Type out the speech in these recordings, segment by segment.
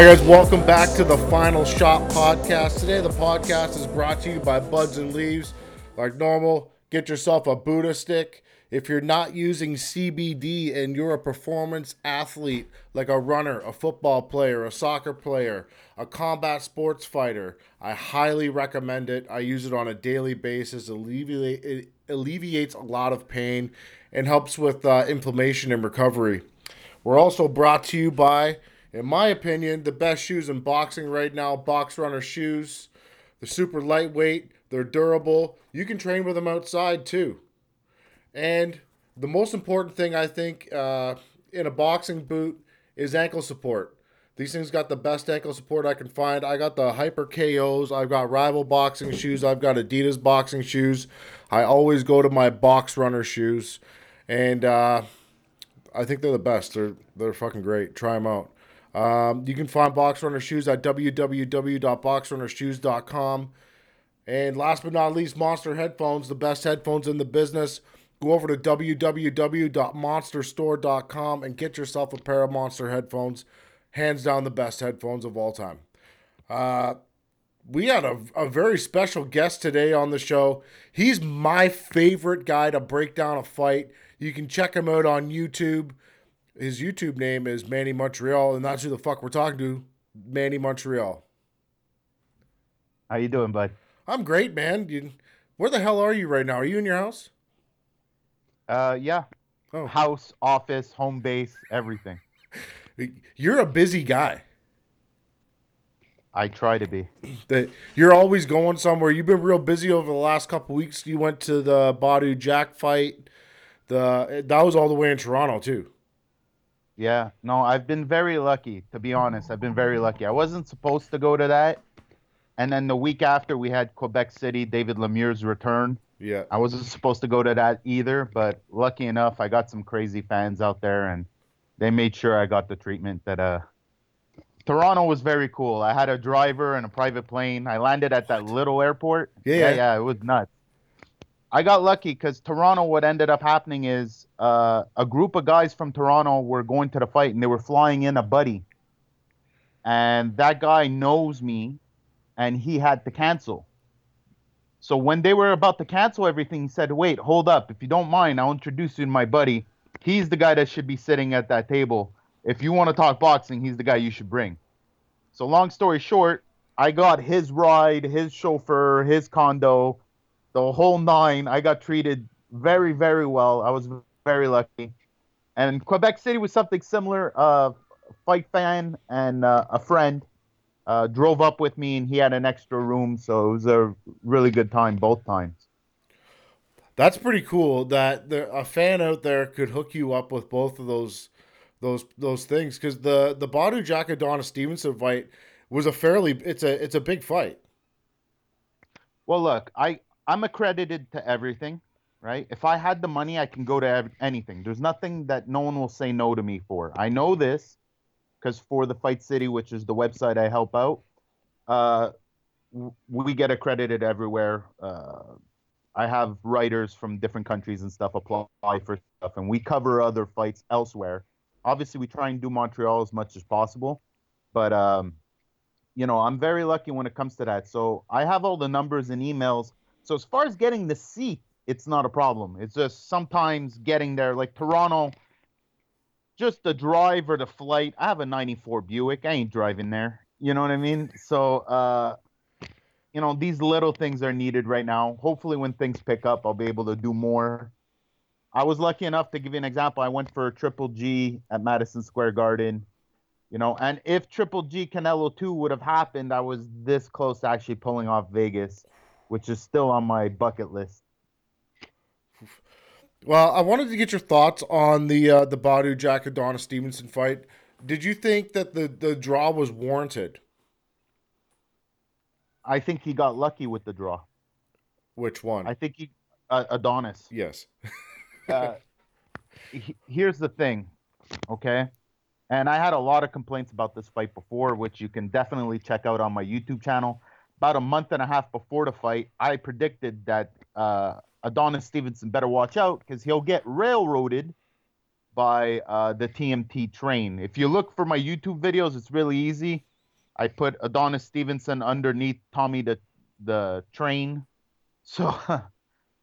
Right, guys, welcome back to the Final Shot podcast. Today, the podcast is brought to you by Buds and Leaves. Like normal, get yourself a Buddha stick. If you're not using CBD and you're a performance athlete, like a runner, a football player, a soccer player, a combat sports fighter, I highly recommend it. I use it on a daily basis. It alleviates a lot of pain and helps with uh, inflammation and recovery. We're also brought to you by in my opinion, the best shoes in boxing right now, Box Runner shoes. They're super lightweight, they're durable. You can train with them outside too. And the most important thing I think uh, in a boxing boot is ankle support. These things got the best ankle support I can find. I got the Hyper KOs. I've got Rival boxing shoes. I've got Adidas boxing shoes. I always go to my Box Runner shoes, and uh, I think they're the best. They're they're fucking great. Try them out. Um, you can find Box Runner Shoes at www.boxrunnershoes.com. And last but not least, Monster Headphones, the best headphones in the business. Go over to www.monsterstore.com and get yourself a pair of Monster headphones. Hands down, the best headphones of all time. Uh, we had a, a very special guest today on the show. He's my favorite guy to break down a fight. You can check him out on YouTube his YouTube name is Manny Montreal, and that's who the fuck we're talking to, Manny Montreal. How you doing, bud? I'm great, man. You, where the hell are you right now? Are you in your house? Uh, yeah. Oh. House, office, home base, everything. You're a busy guy. I try to be. That you're always going somewhere. You've been real busy over the last couple weeks. You went to the Badou Jack fight. The that was all the way in Toronto too. Yeah, no, I've been very lucky, to be honest. I've been very lucky. I wasn't supposed to go to that. And then the week after, we had Quebec City, David Lemieux's return. Yeah. I wasn't supposed to go to that either, but lucky enough, I got some crazy fans out there, and they made sure I got the treatment that uh. Toronto was very cool. I had a driver and a private plane. I landed at that little airport. Yeah, yeah, yeah it was nuts. I got lucky because Toronto. What ended up happening is uh, a group of guys from Toronto were going to the fight, and they were flying in a buddy, and that guy knows me, and he had to cancel. So when they were about to cancel everything, he said, "Wait, hold up. If you don't mind, I'll introduce you to my buddy. He's the guy that should be sitting at that table. If you want to talk boxing, he's the guy you should bring." So long story short, I got his ride, his chauffeur, his condo the whole nine. I got treated very, very well. I was very lucky. And Quebec City was something similar. Uh, fight fan and uh, a friend uh, drove up with me, and he had an extra room, so it was a really good time both times. That's pretty cool. That there, a fan out there could hook you up with both of those those those things because the the Badou Jack Adonis Stevenson fight was a fairly it's a it's a big fight. Well, look, I I'm accredited to everything, right? If I had the money, I can go to anything. There's nothing that no one will say no to me for. I know this because for the Fight City, which is the website I help out, uh, we get accredited everywhere. Uh, I have writers from different countries and stuff apply for stuff, and we cover other fights elsewhere. Obviously, we try and do Montreal as much as possible, but um, you know, I'm very lucky when it comes to that. So I have all the numbers and emails so as far as getting the seat, it's not a problem. It's just sometimes getting there, like Toronto, just the drive or the flight. I have a '94 Buick. I ain't driving there. You know what I mean? So, uh, you know, these little things are needed right now. Hopefully, when things pick up, I'll be able to do more. I was lucky enough to give you an example. I went for a Triple G at Madison Square Garden, you know, and if Triple G Canelo 2 would have happened, I was this close to actually pulling off Vegas which is still on my bucket list. Well, I wanted to get your thoughts on the uh, the Badou Jack Adonis Stevenson fight. Did you think that the, the draw was warranted? I think he got lucky with the draw. Which one? I think he uh, Adonis. Yes. uh, he, here's the thing, okay? And I had a lot of complaints about this fight before, which you can definitely check out on my YouTube channel about a month and a half before the fight, I predicted that uh, Adonis Stevenson better watch out because he'll get railroaded by uh, the TMT train. If you look for my YouTube videos, it's really easy. I put Adonis Stevenson underneath Tommy the the train. So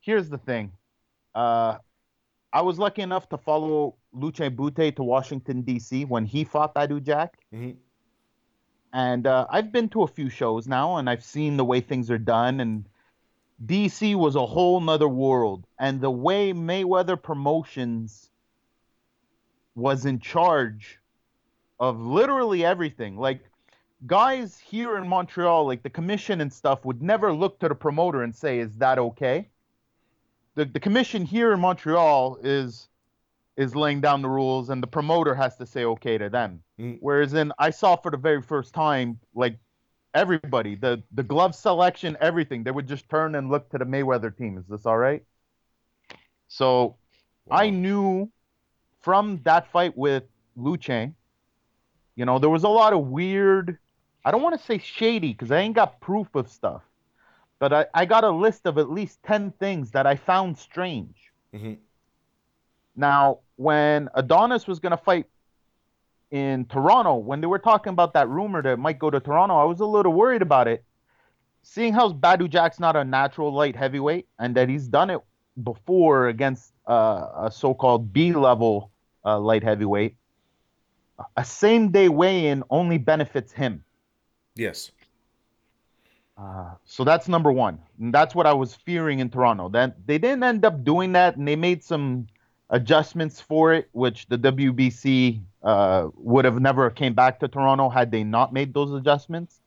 here's the thing. Uh, I was lucky enough to follow Luce Bute to Washington D.C. when he fought Badou Jack, Mhm. And uh, I've been to a few shows now, and I've seen the way things are done, and DC was a whole nother world, and the way Mayweather Promotions was in charge of literally everything, like guys here in Montreal, like the commission and stuff, would never look to the promoter and say, "Is that okay?" The the commission here in Montreal is is laying down the rules, and the promoter has to say okay to them. Mm. Whereas in I saw for the very first time, like everybody, the the glove selection, everything, they would just turn and look to the Mayweather team. Is this all right? So I knew from that fight with Luce, you know, there was a lot of weird, I don't want to say shady because I ain't got proof of stuff, but I, I got a list of at least 10 things that I found strange. Mhm. Now, when Adonis was going to fight in Toronto, when they were talking about that rumor that it might go to Toronto, I was a little worried about it. Seeing how Badou Jack's not a natural light heavyweight and that he's done it before against uh, a so-called B-level uh, light heavyweight, a same-day weigh-in only benefits him. Yes. Uh, so that's number one. And that's what I was fearing in Toronto. Then they didn't end up doing that, and they made some adjustments for it, which the WBC uh, would have never came back to Toronto had they not made those adjustments.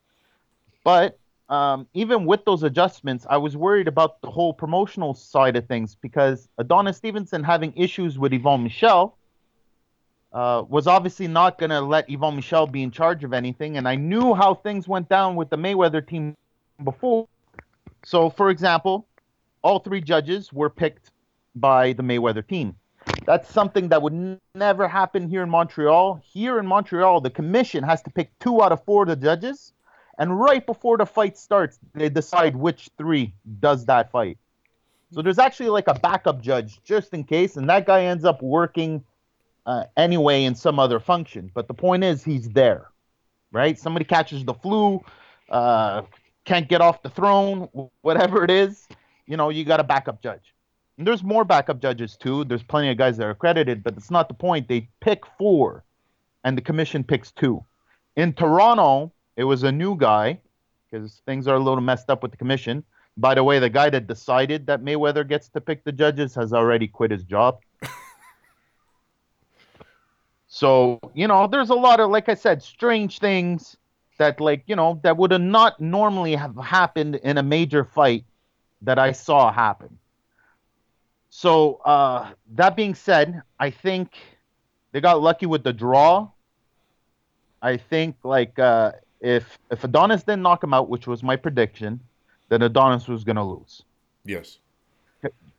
But um, even with those adjustments, I was worried about the whole promotional side of things because Adonis Stevenson having issues with Yvon Michel uh, was obviously not going to let Yvon Michel be in charge of anything. And I knew how things went down with the Mayweather team before. So, for example, all three judges were picked by the Mayweather team. That's something that would n- never happen here in Montreal. Here in Montreal, the commission has to pick two out of four of the judges, and right before the fight starts, they decide which three does that fight. So there's actually like a backup judge just in case, and that guy ends up working uh, anyway in some other function. But the point is, he's there, right? Somebody catches the flu, uh, can't get off the throne, whatever it is, you know, you got a backup judge. And there's more backup judges too. There's plenty of guys that are accredited, but it's not the point. They pick four, and the commission picks two. In Toronto, it was a new guy because things are a little messed up with the commission. By the way, the guy that decided that Mayweather gets to pick the judges has already quit his job. so, you know, there's a lot of, like I said, strange things that, like, you know, that would have not normally have happened in a major fight that I saw happen. So, uh, that being said, I think they got lucky with the draw. I think, like, uh, if if Adonis didn't knock him out, which was my prediction, then Adonis was going to lose Yes.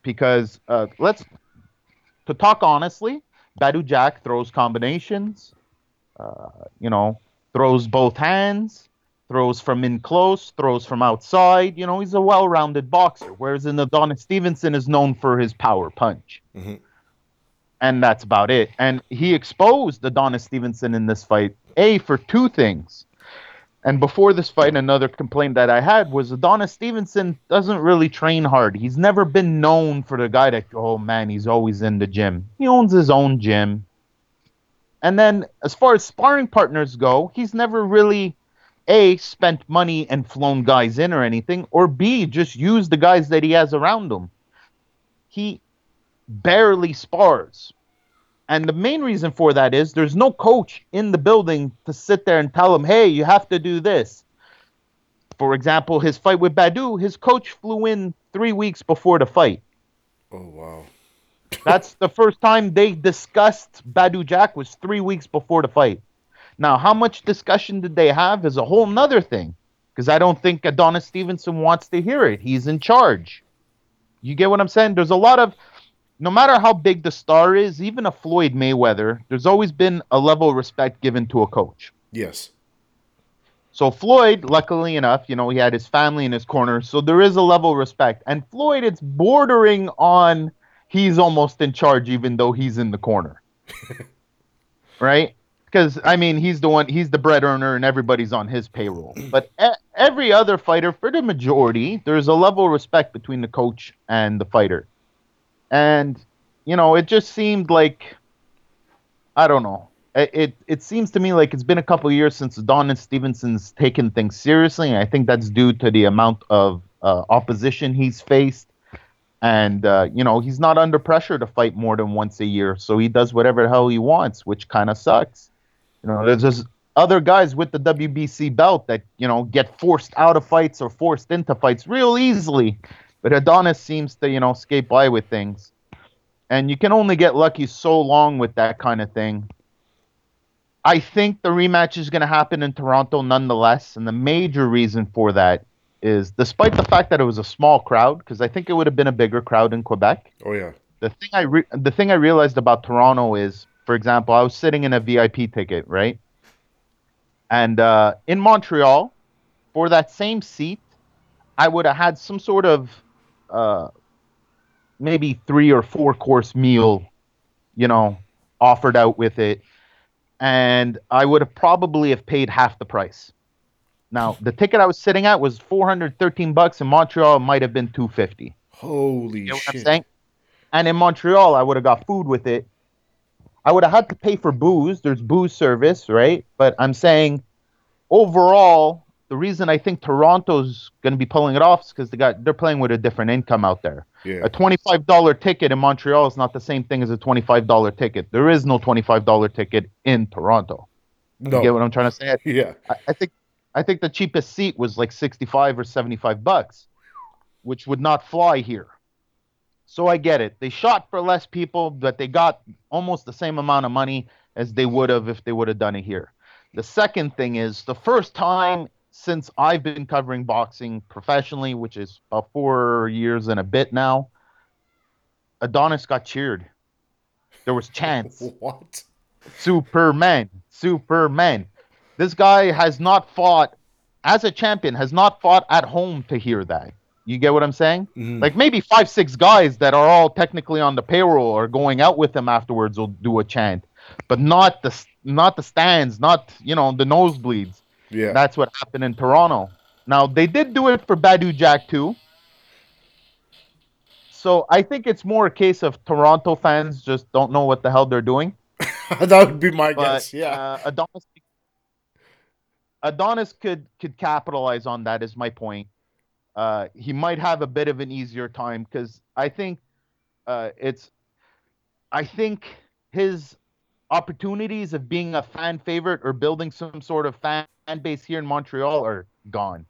because uh, let's to talk honestly, Badou Jack throws combinations, uh, you know, throws both hands, throws from in close, throws from outside. You know, he's a well-rounded boxer. Whereas in Adonis Stevenson is known for his power punch, Mhm. and that's about it. And he exposed Adonis Stevenson in this fight, a for two things. And before this fight, another complaint that I had was Adonis Stevenson doesn't really train hard. He's never been known for the guy that, oh man, he's always in the gym. He owns his own gym. And then as far as sparring partners go, he's never really A, spent money and flown guys in or anything, or B, just used the guys that he has around him. He barely spars. And the main reason for that is there's no coach in the building to sit there and tell him, hey, you have to do this. For example, his fight with Badou, his coach flew in three weeks before the fight. Oh wow. That's the first time they discussed Badou Jack was three weeks before the fight. Now, how much discussion did they have is a whole nother thing. Because I don't think Adonis Stevenson wants to hear it. He's in charge. You get what I'm saying? There's a lot of no matter how big the star is, even a Floyd Mayweather, there's always been a level of respect given to a coach. Yes. So Floyd, luckily enough, you know, he had his family in his corner, so there is a level of respect. And Floyd, it's bordering on he's almost in charge, even though he's in the corner. right? Because I mean, he's the one, he's the bread earner, and everybody's on his payroll. But e- every other fighter, for the majority, there's a level of respect between the coach and the fighter, and you know, it just seemed like I don't know. It, it it seems to me like it's been a couple of years since Adonis Stevenson's taken things seriously, and I think that's due to the amount of uh, opposition he's faced, and uh, you know he's not under pressure to fight more than once a year, so he does whatever the hell he wants, which kind of sucks. You know, there's just other guys with the WBC belt that you know get forced out of fights or forced into fights real easily, but Adonis seems to you know skate by with things, and you can only get lucky so long with that kind of thing. I think the rematch is going to happen in Toronto nonetheless, and the major reason for that is, despite the fact that it was a small crowd, because I think it would have been a bigger crowd in Quebec. Oh yeah. The thing I re- the thing I realized about Toronto is, for example, I was sitting in a VIP ticket, right? And uh, in Montreal, for that same seat, I would have had some sort of uh, maybe three or four course meal, you know, offered out with it, and I would have probably have paid half the price. Now, the ticket I was sitting at was 413 bucks. In Montreal, it might have been 250. Holy You know what I'm shit. saying? And in Montreal, I would have got food with it. I would have had to pay for booze. There's booze service, right? But I'm saying overall, the reason I think Toronto's going to be pulling it off is because they got they're playing with a different income out there. Yeah. A twenty-five dollar ticket in Montreal is not the same thing as a twenty-five dollar ticket. There is no twenty-five dollar ticket in Toronto. You get what I'm trying to say? Yeah. I, I think I think the cheapest seat was like 65 or 75 bucks, which would not fly here. So I get it. They shot for less people, but they got almost the same amount of money as they would have if they would have done it here. The second thing is the first time since I've been covering boxing professionally, which is about four years and a bit now, Adonis got cheered. There was chants. What? Superman, Superman. This guy has not fought as a champion, has not fought at home to hear that. You get what I'm saying? Mhm. Like maybe five, six guys that are all technically on the payroll or going out with them afterwards will do a chant, but not the not the stands, not you know the nosebleeds. yeah. That's what happened in Toronto. Now they did do it for Badou Jack too. So I think it's more a case of Toronto fans just don't know what the hell they're doing. that would be my But guess. Yeah. uh, Adonis Adonis could could capitalize on that. Is my point. Uh, he might have a bit of an easier time because I think uh, it's. I think his opportunities of being a fan favorite or building some sort of fan base here in Montreal are gone.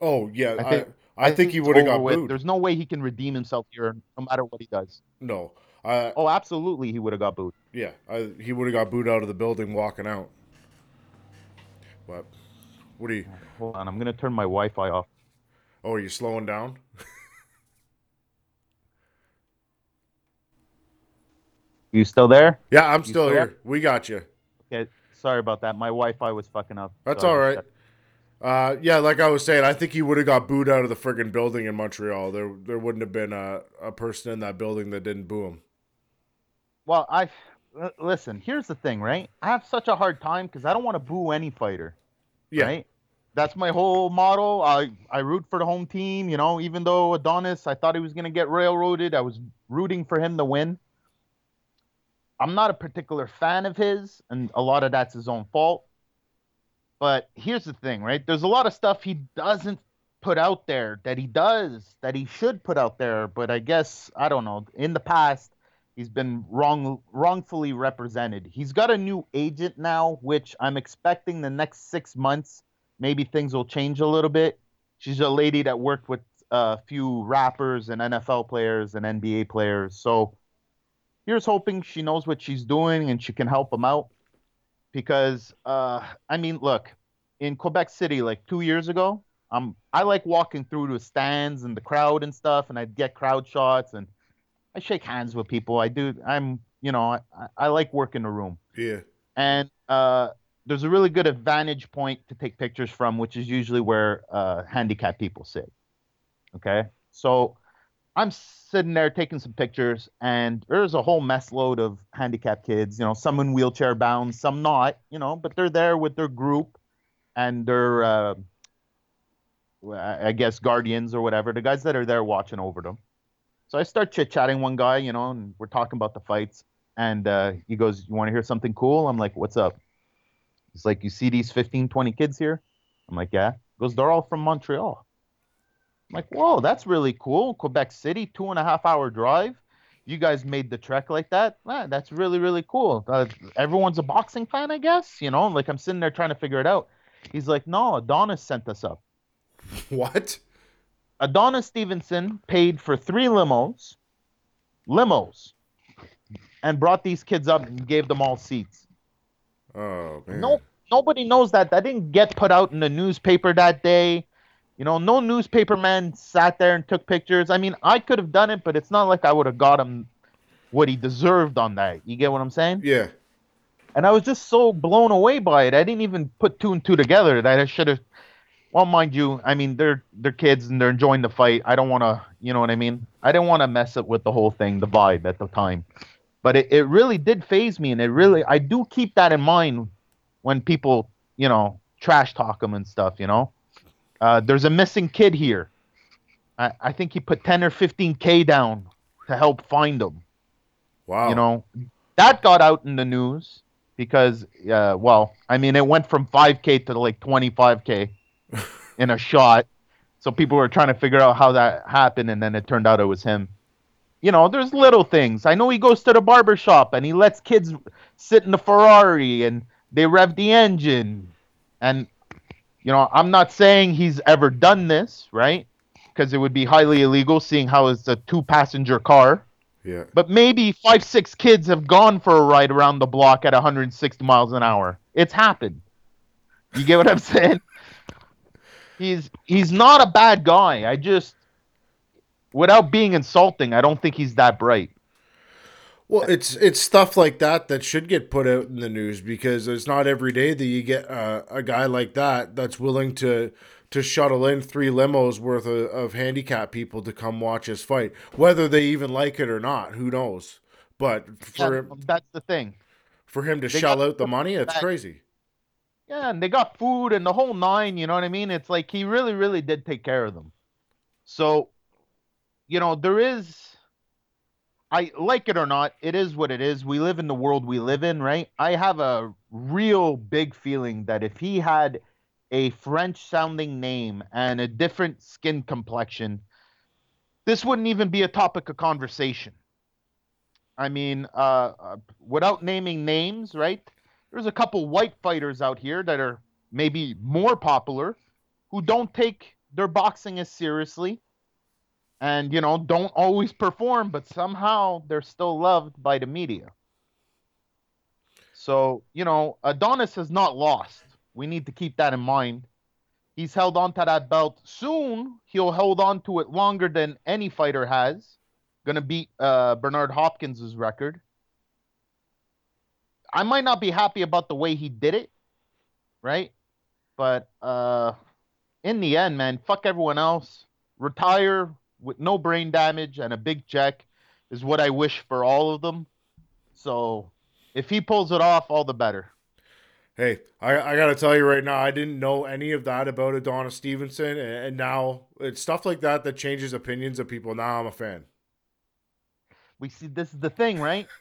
oh yeah. I I think- I, think he would have got with. booed. There's no way he can redeem himself here, no matter what he does. No. Uh, Oh, absolutely, he would have got booed. yeah. I, he would have got booed out of the building walking out. But what are you? Hold on, I'm gonna turn my Wi-Fi off. Oh, are you slowing down? You still there? Yeah, I'm still still here. We got you. Okay, sorry about that. My Wi-Fi was fucking up. That's So all right. Uh, yeah, like I was saying, I think he would have got booed out of the friggin' building in Montreal. There, there wouldn't have been a, a person in that building that didn't boo him. Well, I listen. Here's the thing, right? I have such a hard time because I don't want to boo any fighter. Yeah, Right? That's my whole motto. I I root for the home team. You know, even though Adonis, I thought he was gonna get railroaded. I was rooting for him to win. I'm not a particular fan of his, and a lot of that's his own fault. But here's the thing, right? There's a lot of stuff he doesn't put out there that he does that he should put out there, but I guess I don't know. In the past, he's been wrong wrongfully represented. He's got a new agent now, which I'm expecting the next six months maybe things will change a little bit. She's a lady that worked with a few rappers and NFL players and NBA players, so here's hoping she knows what she's doing and she can help them out. Because uh, I mean, look, in Quebec City, like two years ago, um, I like walking through the stands and the crowd and stuff, and I'd get crowd shots and I shake hands with people. I do. I'm, you know, I, I like working in the room yeah, and uh, there's a really good advantage point to take pictures from, which is usually where uh, handicapped people sit. Okay, so I'm sitting there taking some pictures, and there's a whole mess load of handicapped kids. You know, some in wheelchair bound, some not. You know, but they're there with their group and their, uh, I guess, guardians or whatever. The guys that are there watching over them. So I start chit chatting one guy, you know, and we're talking about the fights. And uh, he goes, "You want to hear something cool?" I'm like, "What's up?" He's like, "You see these 15, 20 kids here?" I'm like, "Yeah." He goes, "They're all from Montreal." I'm like, whoa, that's really cool. Quebec City, two and a half hour drive. You guys made the trek like that. Man, that's really, really cool. Uh, everyone's a boxing fan, I guess. You know, like I'm sitting there trying to figure it out. He's like, no, Adonis sent us up. What? Adonis Stevenson paid for three limos, limos, and brought these kids up and gave them all seats. Oh man. No, nobody knows that. That didn't get put out in the newspaper that day. You know, no newspaper man sat there and took pictures. I mean, I could have done it, but it's not like I would have got him what he deserved on that. You get what I'm saying? Yeah. And I was just so blown away by it. I didn't even put two and two together that I should have. Well, mind you, I mean they're they're kids and they're enjoying the fight. I don't want to, you know what I mean? I didn't want to mess up with the whole thing, the vibe at the time. But it, it really did faze me, and it really I do keep that in mind when people, you know, trash talk them and stuff. You know, uh, there's a missing kid here. I, I think he put 10 or 15K down to help find him. Wow. You know, that got out in the news because, uh, well, I mean, it went from 5K to like 25K in a shot. So people were trying to figure out how that happened, and then it turned out it was him. You know, there's little things. I know he goes to the barber shop and he lets kids sit in the Ferrari and they rev the engine. And you know, I'm not saying he's ever done this, right? Because it would be highly illegal, seeing how it's a two-passenger car. Yeah. But maybe five, six kids have gone for a ride around the block at 160 miles an hour. It's happened. You get what I'm saying? He's he's not a bad guy. I just, without being insulting, I don't think he's that bright. Well, it's it's stuff like that that should get put out in the news because it's not every day that you get uh, a guy like that that's willing to to shuttle in three limos worth of, of handicap people to come watch his fight, whether they even like it or not. Who knows? But for Yeah, that's the thing. for him to They shell out the money, it's crazy. Yeah, and they got food and the whole nine, you know what I mean? It's like he really, really did take care of them. So, you know, there is I like it or not, it is what it is. We live in the world we live in, right? I have a real big feeling that if he had a French sounding name and a different skin complexion, this wouldn't even be a topic of conversation. I mean, uh, uh, without naming names, right? There's a couple white fighters out here that are maybe more popular who don't take their boxing as seriously and you know don't always perform but somehow they're still loved by the media. So you know adonis has not lost. We need to keep that in mind. He's held on to that belt. Soon he'll hold on to it longer than any fighter has. Gonna beat uh, bernard hopkins's record. I might not be happy about the way he did it right? But uh in the end man fuck everyone else. Retire with no brain damage and a big check is what I wish for all of them. So if he pulls it off, all the better. Hey, I, I got to tell you right now, I didn't know any of that about Adonis Stevenson, and, and now it's stuff like that that changes opinions of people. Now I'm a fan. We see this is the thing, right?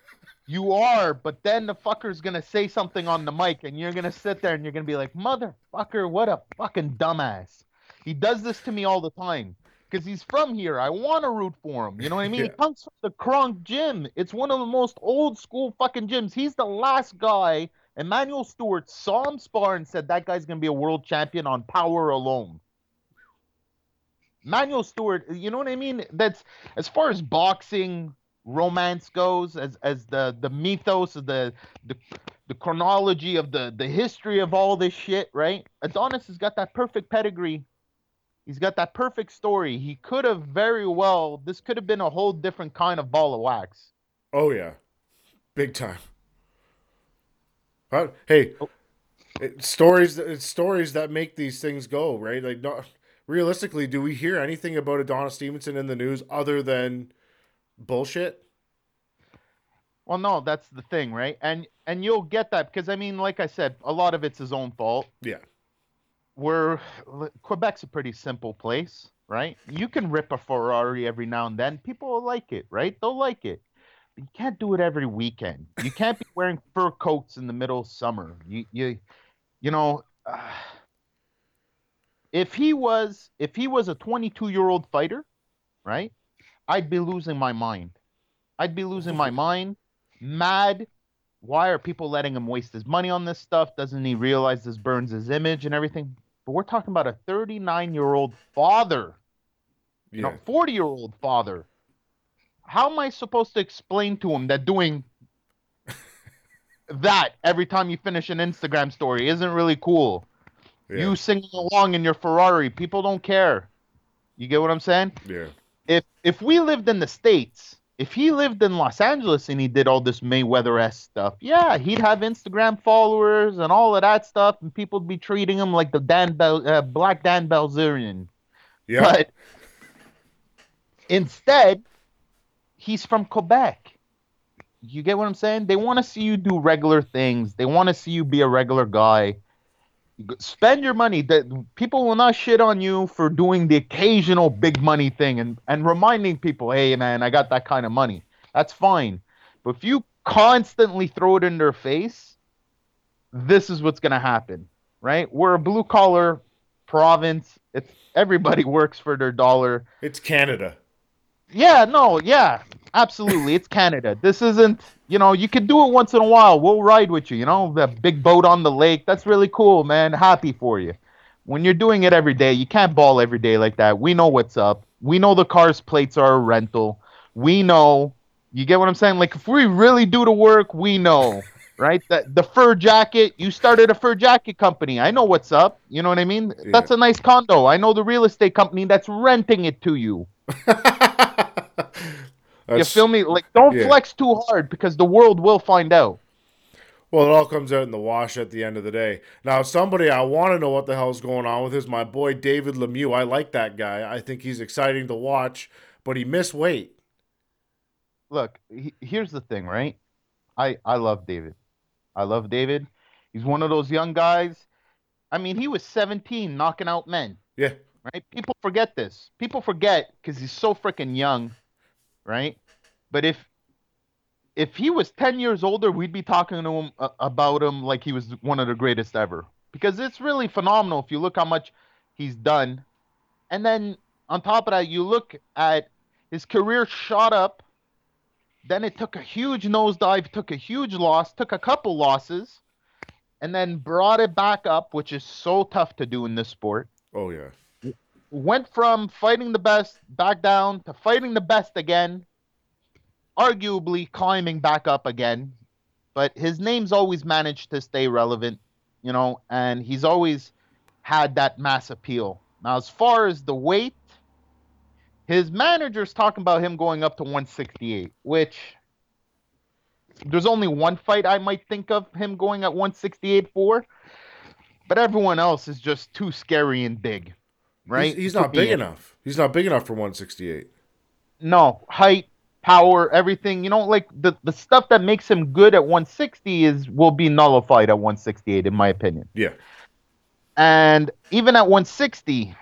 You are, but then the fucker's gonna say something on the mic, and you're gonna sit there and you're gonna be like, "Motherfucker, what a fucking dumbass." He does this to me all the time because he's from here. I want to root for him. You know what I mean? He comes from the Kronk gym. It's one of the most old school fucking gyms. He's the last guy. Emanuel Steward saw him spar and said that guy's gonna be a world champion on power alone. Emanuel Steward, you know what I mean? That's as far as boxing romance goes, as as the the mythos of the the the chronology of the the history of all this shit, right? Adonis has got that perfect pedigree. He's got that perfect story. He could have very well. This could have been a whole different kind of ball of wax. Oh yeah, big time. Huh? Hey, Oh. it, stories. It's stories that make these things go right. Like not realistically, do we hear anything about Adonis Stevenson in the news other than bullshit? Well, no, that's the thing, right? And and you'll get that because I mean, like I said, a lot of it's his own fault. Yeah. We're Quebec's a pretty simple place, right? You can rip a Ferrari every now and then. People will like it, right? They'll like it. But you can't do it every weekend. You can't be wearing fur coats in the middle of summer. You you you know. Uh, if he was if he was a 22 year old fighter, right? I'd be losing my mind. I'd be losing my mind, mad. Why are people letting him waste his money on this stuff? Doesn't he realize this burns his image and everything? But we're talking about a 39 year old father, you know, 40 year old father. How am I supposed to explain to him that doing that every time you finish an Instagram story isn't really cool? Yeah. You singing along in your Ferrari, people don't care. You get what I'm saying? yeah. If if we lived in the states, if he lived in Los Angeles and he did all this Mayweather s stuff, yeah, he'd have Instagram followers and all of that stuff, and people would be treating him like the Dan Bel- uh, Black Dan Bilzerian. Yeah. But instead, he's from Quebec. You get what I'm saying? They want to see you do regular things. They want to see you be a regular guy. Spend your money. That people will not shit on you for doing the occasional big money thing and and reminding people, hey man, I got that kind of money. That's fine. But if you constantly throw it in their face, this is what's gonna happen, right? We're a blue collar province. It's everybody works for their dollar. It's Canada. Yeah, no, yeah, absolutely. It's Canada. This isn't, you know, you can do it once in a while. We'll ride with you, you know, the big boat on the lake. That's really cool, man. Happy for you. When you're doing it every day, you can't ball every day like that. We know what's up. We know the car's plates are a rental. We know. You get what I'm saying? Like if we really do the work, we know, right? That the fur jacket, you started a fur jacket company. I know what's up. You know what I mean? That's a nice condo. I know the real estate company that's renting it to you. You feel me? Like, don't yeah. flex too hard because the world will find out. Well, it all comes out in the wash at the end of the day. Now, somebody I want to know what the hell's going on with is my boy David Lemieux. I like that guy. I think he's exciting to watch, but he missed weight. Look, he, here's the thing, right? I I love David. I love David. He's one of those young guys. I mean, he was 17 knocking out men, Yeah. right? People forget this. People forget because he's so freaking young, right? But if if he was 10 years older, we'd be talking to him uh, about him like he was one of the greatest ever. Because it's really phenomenal if you look how much he's done. And then on top of that, you look at his career shot up. Then it took a huge nosedive, took a huge loss, took a couple losses, and then brought it back up, which is so tough to do in this sport. Oh yeah. Went from fighting the best back down to fighting the best again, arguably climbing back up again. But his name's always managed to stay relevant, you know, and he's always had that mass appeal. Now, as far as the weight, his manager's talking about him going up to 168, which there's only one fight I might think of him going at 168 for, but everyone else is just too scary and big, right? He's, he's not big enough. He's not big enough for 168. No, height, power, everything. You know, like the, the stuff that makes him good at 160 is will be nullified at 168, in my opinion. Yeah. And even at 160,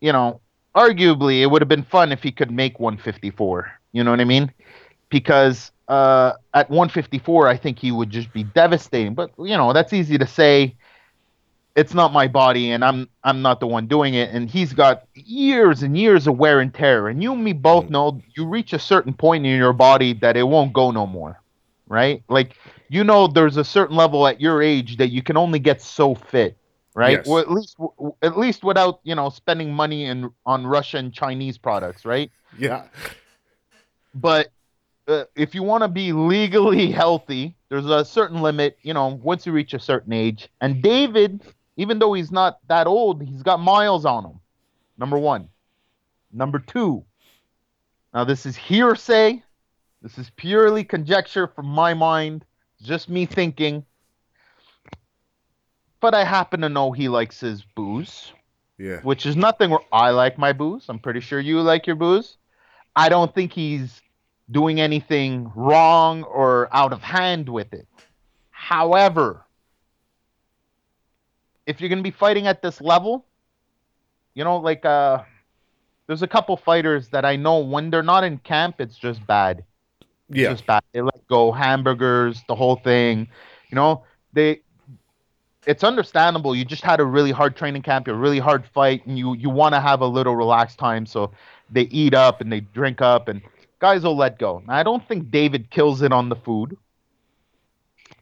you know, arguably it would have been fun if he could make 154. You know what I mean? Because uh, at 154, I think he would just be devastating. But you know, that's easy to say. It's not my body, and I'm I'm not the one doing it. And he's got years and years of wear and tear. And you and me both know you reach a certain point in your body that it won't go no more, right? Like you know, there's a certain level at your age that you can only get so fit right? Yes. Well, at least at least without you know spending money in on Russian Chinese products, right? Yeah. But uh, if you want to be legally healthy, there's a certain limit. You know, once you reach a certain age, and David, even though he's not that old, he's got miles on him. Number one. Number two. Now this is hearsay. This is purely conjecture from my mind. Just me thinking. But I happen to know he likes his booze Yeah. which is nothing. where I like my booze. I'm pretty sure you like your booze. I don't think he's doing anything wrong or out of hand with it. However, if you're going to be fighting at this level, you know, like uh there's a couple fighters that I know when they're not in camp, it's just bad. It's Yeah. just bad. They let go hamburgers, the whole thing. You know, they it's understandable. You just had a really hard training camp, a really hard fight, and you you want to have a little relaxed time, so they eat up and they drink up, and guys will let go. Now, I don't think David kills it on the food,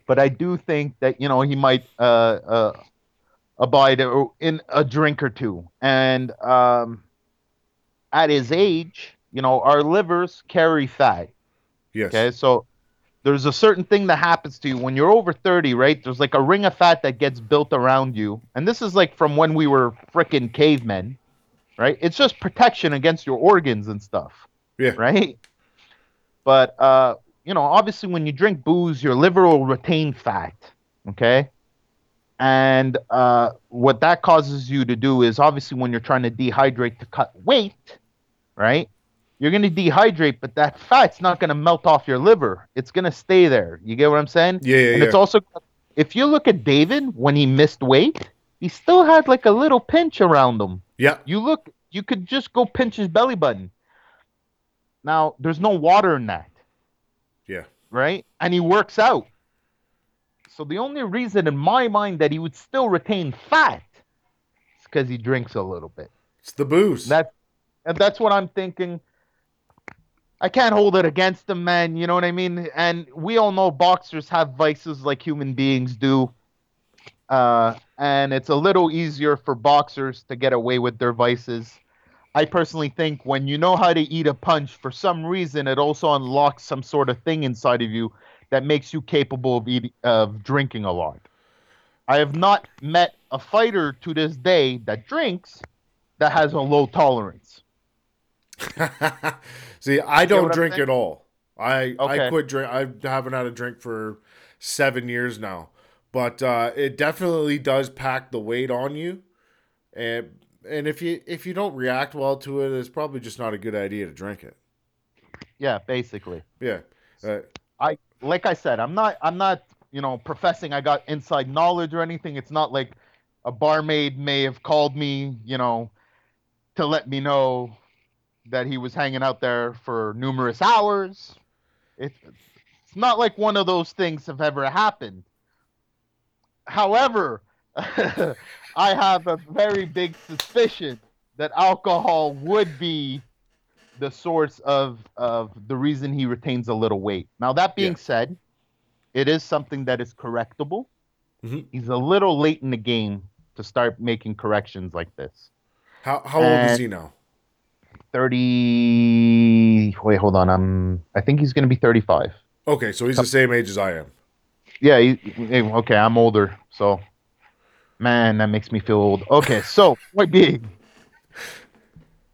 but I do think that you know he might uh, uh, abide in a drink or two, and um, at his age, you know, our livers carry fat. Yes. Okay, so there's a certain thing that happens to you when you're over 30, right? There's like a ring of fat that gets built around you. And this is like from when we were frickin' cavemen, right? It's just protection against your organs and stuff, Yeah. right? But, uh, you know, obviously when you drink booze, your liver will retain fat, okay? And uh, what that causes you to do is obviously when you're trying to dehydrate to cut weight, right? You're going to dehydrate, but that fat's not going to melt off your liver. It's going to stay there. You get what I'm saying? Yeah, yeah, and yeah. it's also, if you look at David when he missed weight, he still had like a little pinch around him. yeah. You look, you could just go pinch his belly button. Now, there's no water in that, Yeah. right? And he works out. So the only reason in my mind that he would still retain fat is because he drinks a little bit. It's the booze. That and that's what I'm thinking. I can't hold it against him, man. You know what I mean? And we all know boxers have vices like human beings do. Uh, and it's a little easier for boxers to get away with their vices. I personally think when you know how to eat a punch, for some reason, it also unlocks some sort of thing inside of you that makes you capable of eating, of drinking a lot. I have not met a fighter to this day that drinks that has a low tolerance. See, I don't drink at all. I I quit drink. I haven't had a drink for seven years now, but uh, it definitely does pack the weight on you, and and if you if you don't react well to it, it's probably just not a good idea to drink it. Yeah, basically. Yeah, uh, I like I said, I'm not I'm not, you know, professing I got inside knowledge or anything. It's not like a barmaid may have called me, you know, to let me know that he was hanging out there for numerous hours. It's it's not like one of those things have ever happened. However, I have a very big suspicion that alcohol would be the source of of the reason he retains a little weight. Now that being Yeah. said, it is something that is correctable. Mhm. He's a little late in the game to start making corrections like this. how how old is he now? 30 Wait, hold on. I'm I think he's going to be 35. Okay, so he's the same age as I am. Yeah, he, he- okay, I'm older. So man, that makes me feel old. Okay, so point being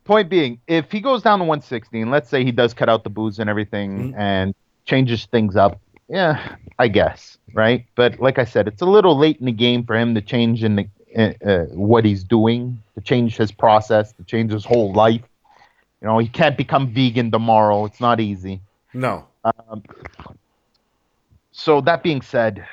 point being, if he goes down to 160 and let's say he does cut out the booze and everything Mhm. and changes things up, yeah, I guess, right? But like I said, it's a little late in the game for him to change in the uh, uh, what he's doing, to change his process, to change his whole life. You know, he can't become vegan tomorrow. It's not easy. No. So that being said,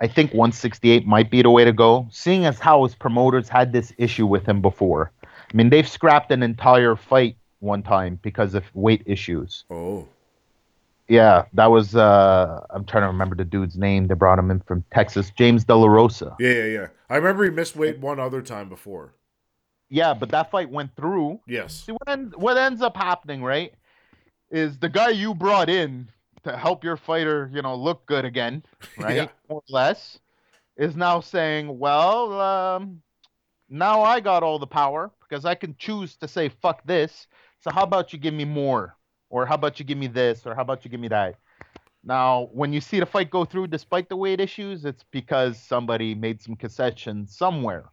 I think 168 might be the way to go. Seeing as how his promoters had this issue with him before, I mean, they've scrapped an entire fight one time because of weight issues. Oh. Yeah, that was uh I'm trying to remember the dude's name. They brought him in from Texas, James De La Rosa. Yeah, yeah, yeah. I remember he missed weight one other time before. Yeah, but that fight went through. Yes. See what end, what ends up happening, right? Is the guy you brought in to help your fighter, you know, look good again, right? Yeah. More or less, is now saying, well, um, now I got all the power because I can choose to say fuck this. So how about you give me more, or how about you give me this, or how about you give me that? Now, when you see the fight go through despite the weight issues, it's because somebody made some concessions somewhere.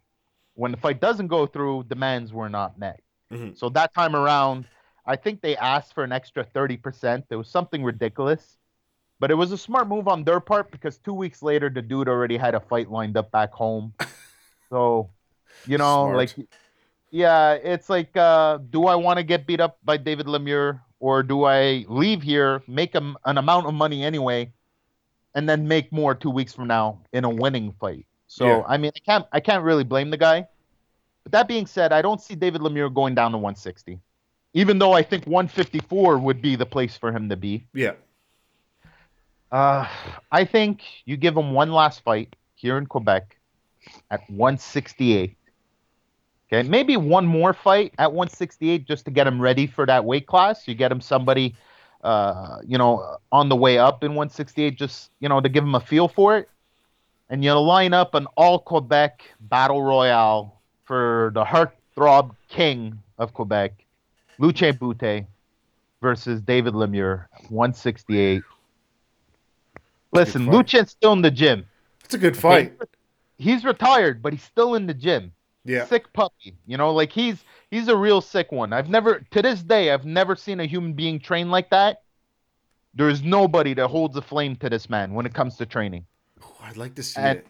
When the fight doesn't go through, demands were not met. Mhm. So that time around, I think they asked for an extra 30%. It was something ridiculous. But it was a smart move on their part because two weeks later, the dude already had a fight lined up back home. So You know, Smart. like yeah, it's like uh do I want to get beat up by David Lemieux or do I leave here, make a, an amount of money anyway, and then make more two weeks from now in a winning fight? So Yeah. I mean, I can't I can't really blame the guy. But that being said, I don't see David Lemieux going down to 160. Even though I think 154 would be the place for him to be. Yeah. Uh, I think you give him one last fight here in Quebec at 168. Okay, maybe one more fight at 168 just to get him ready for that weight class. You get him somebody, uh, you know, on the way up in 168, just you know, to give him a feel for it. And you line up an all Quebec battle royale for the heartthrob king of Quebec, Lucian Bute, versus David Lemieux, 168. Listen. Lucian's still in the gym. It's a good fight. He's retired, but he's still in the gym. Yeah. Sick puppy. You know, like he's he's a real sick one. I've never to this day I've never seen a human being train like that. There's nobody that holds a flame to this man when it comes to training. Oh, I'd like to see And- it.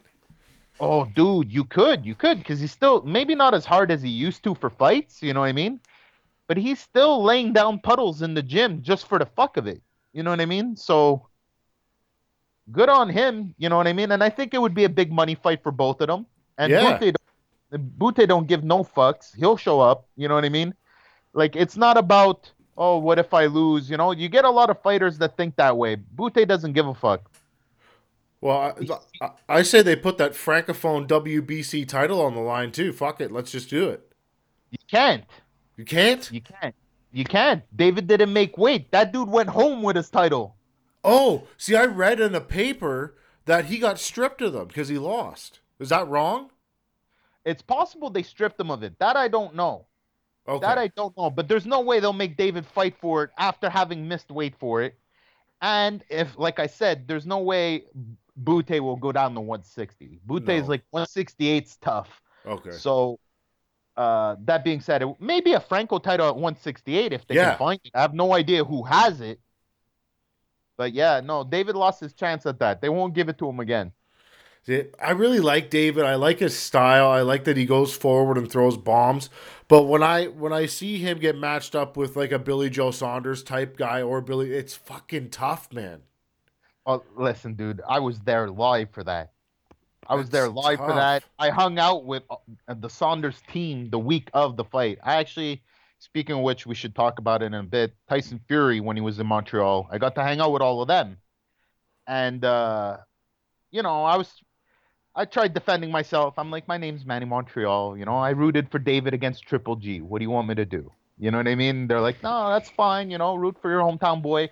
Oh, dude, you could, you could, because he's still maybe not as hard as he used to for fights. You know what I mean? But he's still laying down puddles in the gym just for the fuck of it. You know what I mean? So good on him. You know what I mean? And I think it would be a big money fight for both of them. And Yeah. Bute, don't- Bute don't give no fucks. He'll show up. You know what I mean? Like it's not about oh, what if I lose? You know, you get a lot of fighters that think that way. Bute doesn't give a fuck. Well, I, I, I say they put that francophone WBC title on the line too. Fuck it, let's just do it. You can't. You can't? You can't. You can't. David didn't make weight. That dude went home with his title. Oh, see, I read in a paper that he got stripped of them because he lost. Is that wrong? It's possible they stripped him of it. That I don't know. Okay. That I don't know. But there's no way they'll make David fight for it after having missed weight for it. And if, like I said, there's no way Bute will go down to 160. Bute is No. like 168's tough. okay. So, uh, that being said, it may be a Franco title at 168 if they Yeah. can find it. I have no idea who has it. But yeah, no, David lost his chance at that. They won't give it to him again. I really like David. I like his style. I like that he goes forward and throws bombs. But when I when I see him get matched up with like a Billy Joe Saunders type guy or Billy, it's fucking tough, man. Oh, listen, dude, I was there live for that. I was there That's live for that. I hung out with uh, the Saunders team the week of the fight. I actually, speaking of which, we should talk about it in a bit. Tyson Fury, when he was in Montreal, I got to hang out with all of them. And, uh, you know, I was, I tried defending myself. I'm like, my name's Manny Montreal. You know, I rooted for David against Triple G. What do you want me to do? You know what I mean? They're like, no, that's fine. You know, root for your hometown boy.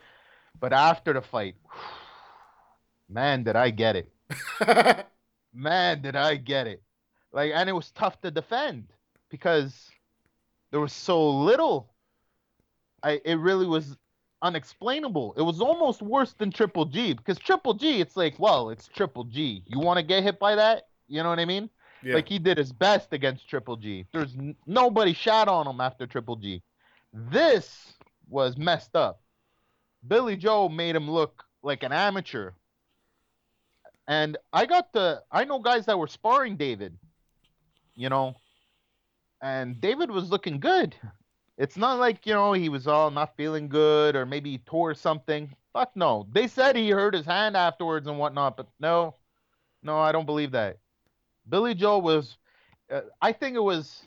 But after the fight, man, did I get it man, did I get it. Like, and it was tough to defend because there was so little. I it really was unexplainable. It was almost worse than Triple G because Triple G, it's like, well, it's Triple G. You want to get hit by that? You know what I mean? yeah. Like he did his best against Triple G. There's n- nobody shot on him after Triple G. This was messed up. Billy Joe made him look like an amateur. And I got the I know guys that were sparring David, you know, and David was looking good. It's not like, you know, he was all not feeling good or maybe he tore something. Fuck no. They said he hurt his hand afterwards and whatnot, but no, no, I don't believe that. Billy Joe was, uh, I think it was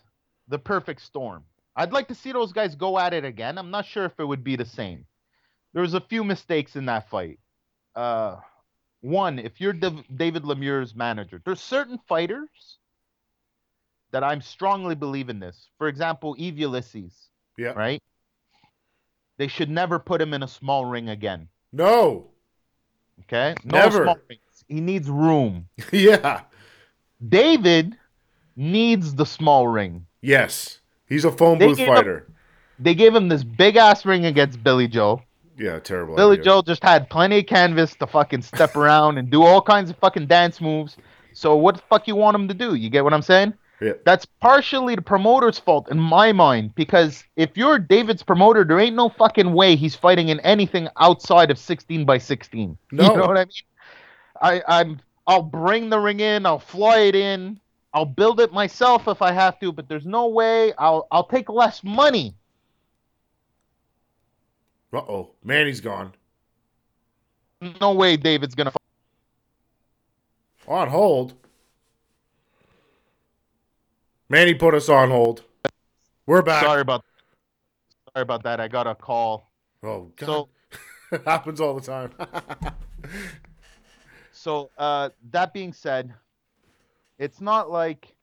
the perfect storm. I'd like to see those guys go at it again. I'm not sure if it would be the same. There was a few mistakes in that fight. Uh, one, if you're Dav- David Lemieux's manager, there's certain fighters that I'm strongly believe in this. For example, Eve Ulysses, yeah. right? They should never put him in a small ring again. No. Okay, no Never. small rings. He needs room. yeah. David needs the small ring. Yes. He's a phone They booth gave him- fighter. They gave him this big ass ring against Billy Joe. Yeah, terrible. Billy idea. Joe just had plenty of canvas to fucking step around and do all kinds of fucking dance moves. So what the fuck you want him to do? You get what I'm saying? Yeah. That's partially the promoter's fault in my mind because if you're David's promoter, there ain't no fucking way he's fighting in anything outside of 16 by 16. No. You know what I mean? I, I'm I'll bring the ring in, I'll fly it in, I'll build it myself if I have to, but there's no way I'll I'll take less money. Uh oh, Manny's gone. No way David's gonna. On hold. Manny put us on hold. We're back. Sorry about. Sorry about that. I got a call. Oh God. So it happens all the time. so uh, that being said, it's not like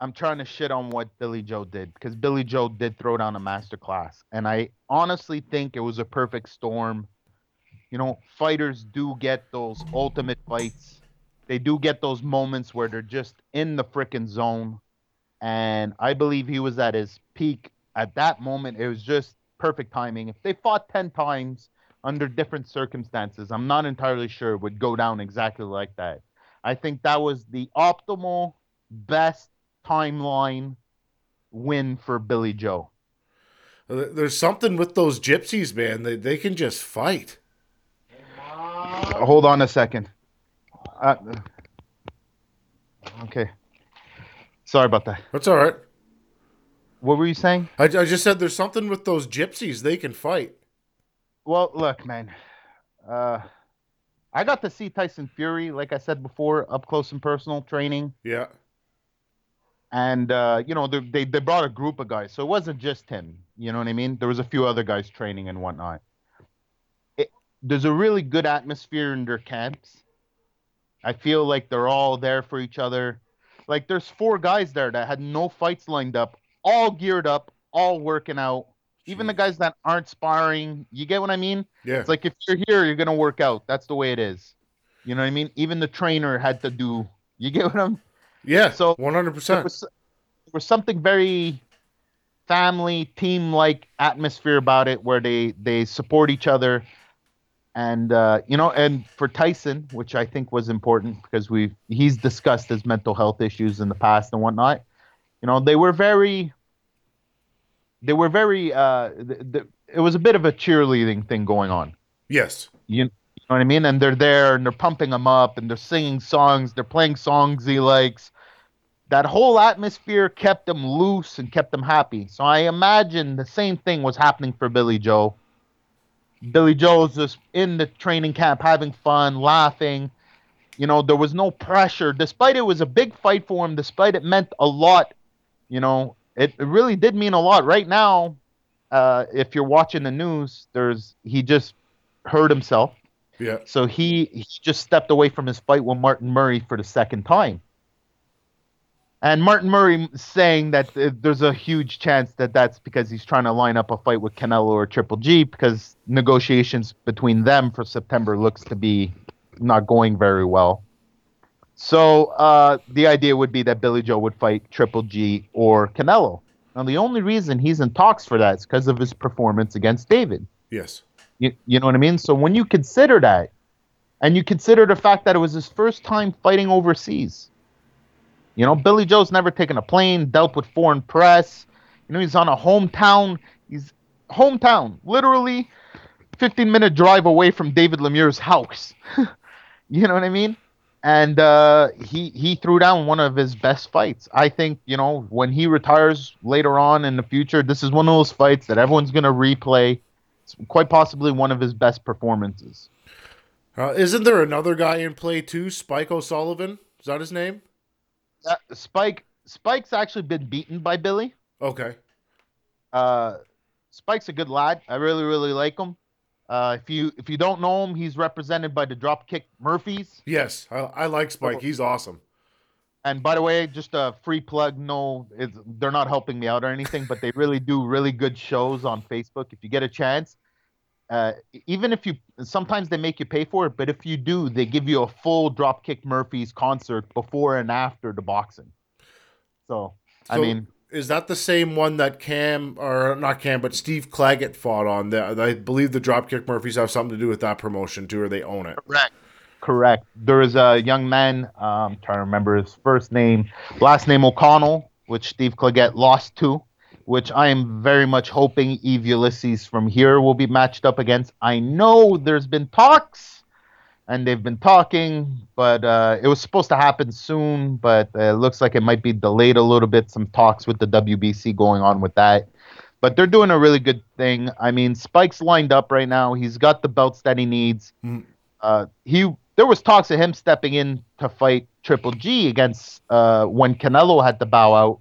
I'm trying to shit on what Billy Joe did because Billy Joe did throw down a masterclass, and I honestly think it was a perfect storm. You know, fighters do get those ultimate fights. They do get those moments where they're just in the freaking zone, and I believe he was at his peak at that moment. It was just perfect timing. If they fought ten times under different circumstances, I'm not entirely sure it would go down exactly like that. I think that was the optimal, best timeline win for Billy Joe. There's something with those gypsies, man. They they can just fight. Hold on a second. Uh, okay. Sorry about that. That's all right. What were you saying? I, I just said there's something with those gypsies. They can fight. Well, look, man. Uh, I got to see Tyson Fury, like I said before, up close and personal training. Yeah. And uh, you know, they, they they brought a group of guys, so it wasn't just him. You know what I mean? There was a few other guys training and whatnot. It, there's a really good atmosphere in their camps. I feel like they're all there for each other. Like there's four guys there that had no fights lined up, all geared up, all working out. Even the guys that aren't sparring, you get what I mean? Yeah. It's like if you're here, you're gonna work out. That's the way it is. You know what I mean? Even the trainer had to do. You get what I'm? Yeah. So 100. percent was, there was something very family team like atmosphere about it, where they they support each other, and uh, you know, and for Tyson, which I think was important because we he's discussed his mental health issues in the past and whatnot. You know, they were very they were very uh th- th- it was a bit of a cheerleading thing going on. Yes. you, you know what i mean? And they're there and they're pumping him up and they're singing songs they're playing songs he likes. That whole atmosphere kept him loose and kept him happy. So i imagine the same thing was happening for billy joe billy joe's just in the training camp having fun laughing you know there was no pressure despite it was a big fight for him despite it meant a lot you know it, it really did mean a lot right now uh, if you're watching the news there's he just hurt himself Yeah. so he he just stepped away from his fight with Martin Murray for the second time. And Martin Murray saying that there's a huge chance that that's because he's trying to line up a fight with Canelo or Triple G because negotiations between them for September looks to be not going very well. So uh, the idea would be that Billy Joe would fight Triple G or Canelo. Now the only reason he's in talks for that is because of his performance against David. Yes. You, you know what I mean? So when you consider that, and you consider the fact that it was his first time fighting overseas, you know, Billy Joe's never taken a plane, dealt with foreign press. You know, he's on a hometown. He's hometown, literally 15 minute drive away from David Lemieux's house. you know what I mean? And uh, he he threw down one of his best fights. I think you know when he retires later on in the future, this is one of those fights that everyone's gonna replay. It's quite possibly one of his best performances. Uh, isn't there another guy in play too? Spike O'Sullivan. Is that his name? Uh, Spike Spike's actually been beaten by Billy. Okay. Uh, Spike's a good lad. I really really like him. Uh, if you if you don't know him, he's represented by the Dropkick Murphys. Yes, I, I like Spike. He's awesome. And by the way, just a free plug. No, it's, they're not helping me out or anything, but they really do really good shows on Facebook. If you get a chance, uh, even if you sometimes they make you pay for it, but if you do, they give you a full Dropkick Murphys concert before and after the boxing. So, I mean, is that the same one that Cam or not Cam, but Steve Claggett fought on? The, I believe the Dropkick Murphys have something to do with that promotion too, or they own it. correct. Correct. There is a young man. Um, trying to remember his first name, last name O'Connell, which Steve Claggett lost to. Which I am very much hoping Eve Ulysses from here will be matched up against. I know there's been talks, and they've been talking, but uh, it was supposed to happen soon, but uh, it looks like it might be delayed a little bit. Some talks with the WBC going on with that. But they're doing a really good thing. I mean, Spike's lined up right now. He's got the belts that he needs. Mm. Uh, he there was talks of him stepping in to fight Triple G against uh, when Canelo had to bow out,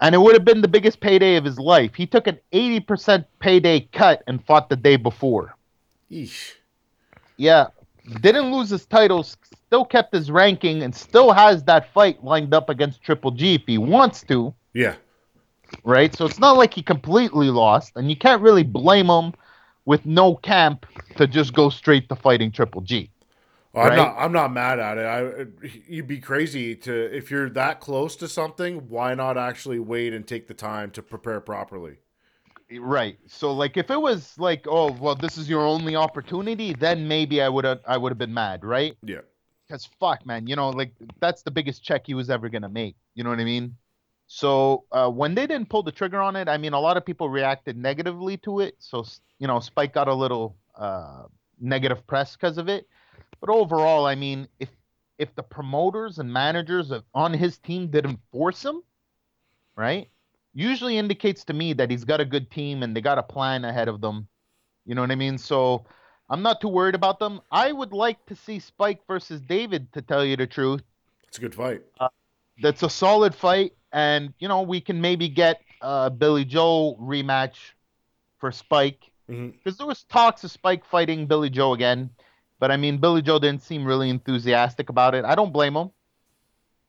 and it would have been the biggest payday of his life. He took an eighty percent payday cut and fought the day before. Eesh. Yeah, didn't lose his titles, still kept his ranking, and still has that fight lined up against Triple G if he wants to Yeah. right? So it's not like he completely lost, and you can't really blame him with no camp to just go straight to fighting Triple G. Oh, I'm not. I'm not mad at it. I, you'd be crazy to if you're that close to something. Why not actually wait and take the time to prepare properly? Right. So like if it was like, oh well, this is your only opportunity, then maybe I would have I would have been mad, right? Yeah. Because fuck, man, you know, like that's the biggest check he was ever gonna make. You know what I mean? So uh, when they didn't pull the trigger on it, I mean, a lot of people reacted negatively to it. So you know, Spike got a little uh, negative press because of it. But overall, I mean, if if the promoters and managers of, on his team didn't force him, right? Usually indicates to me that he's got a good team and they got a plan ahead of them. You know what I mean? So I'm not too worried about them. I would like to see Spike versus David, to tell you the truth. It's a good fight. That's a solid fight, and you know we can maybe get uh, Billy Joe rematch for Spike because there was talks of Spike fighting Billy Joe again, but I mean Billy Joe didn't seem really enthusiastic about it. I don't blame him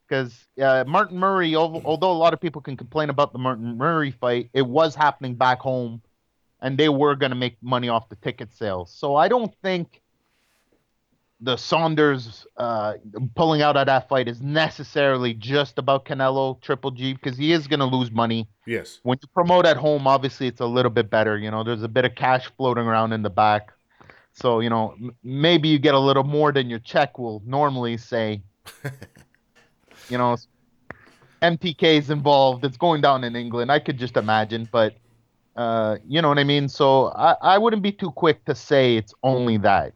because uh, Martin Murray, although a lot of people can complain about the Martin Murray fight, it was happening back home, and they were going to make money off the ticket sales. So I don't think the Saunders uh, pulling out of that fight is necessarily just about Canelo Triple G because he is going to lose money Yes. when you promote at home, obviously it's a little bit better. You know, there's a bit of cash floating around in the back. So, you know, m- maybe you get a little more than your check will normally say. you know, MTK is involved. It's going down in England. I could just imagine, but uh, you know what I mean? So I, I wouldn't be too quick to say it's only that.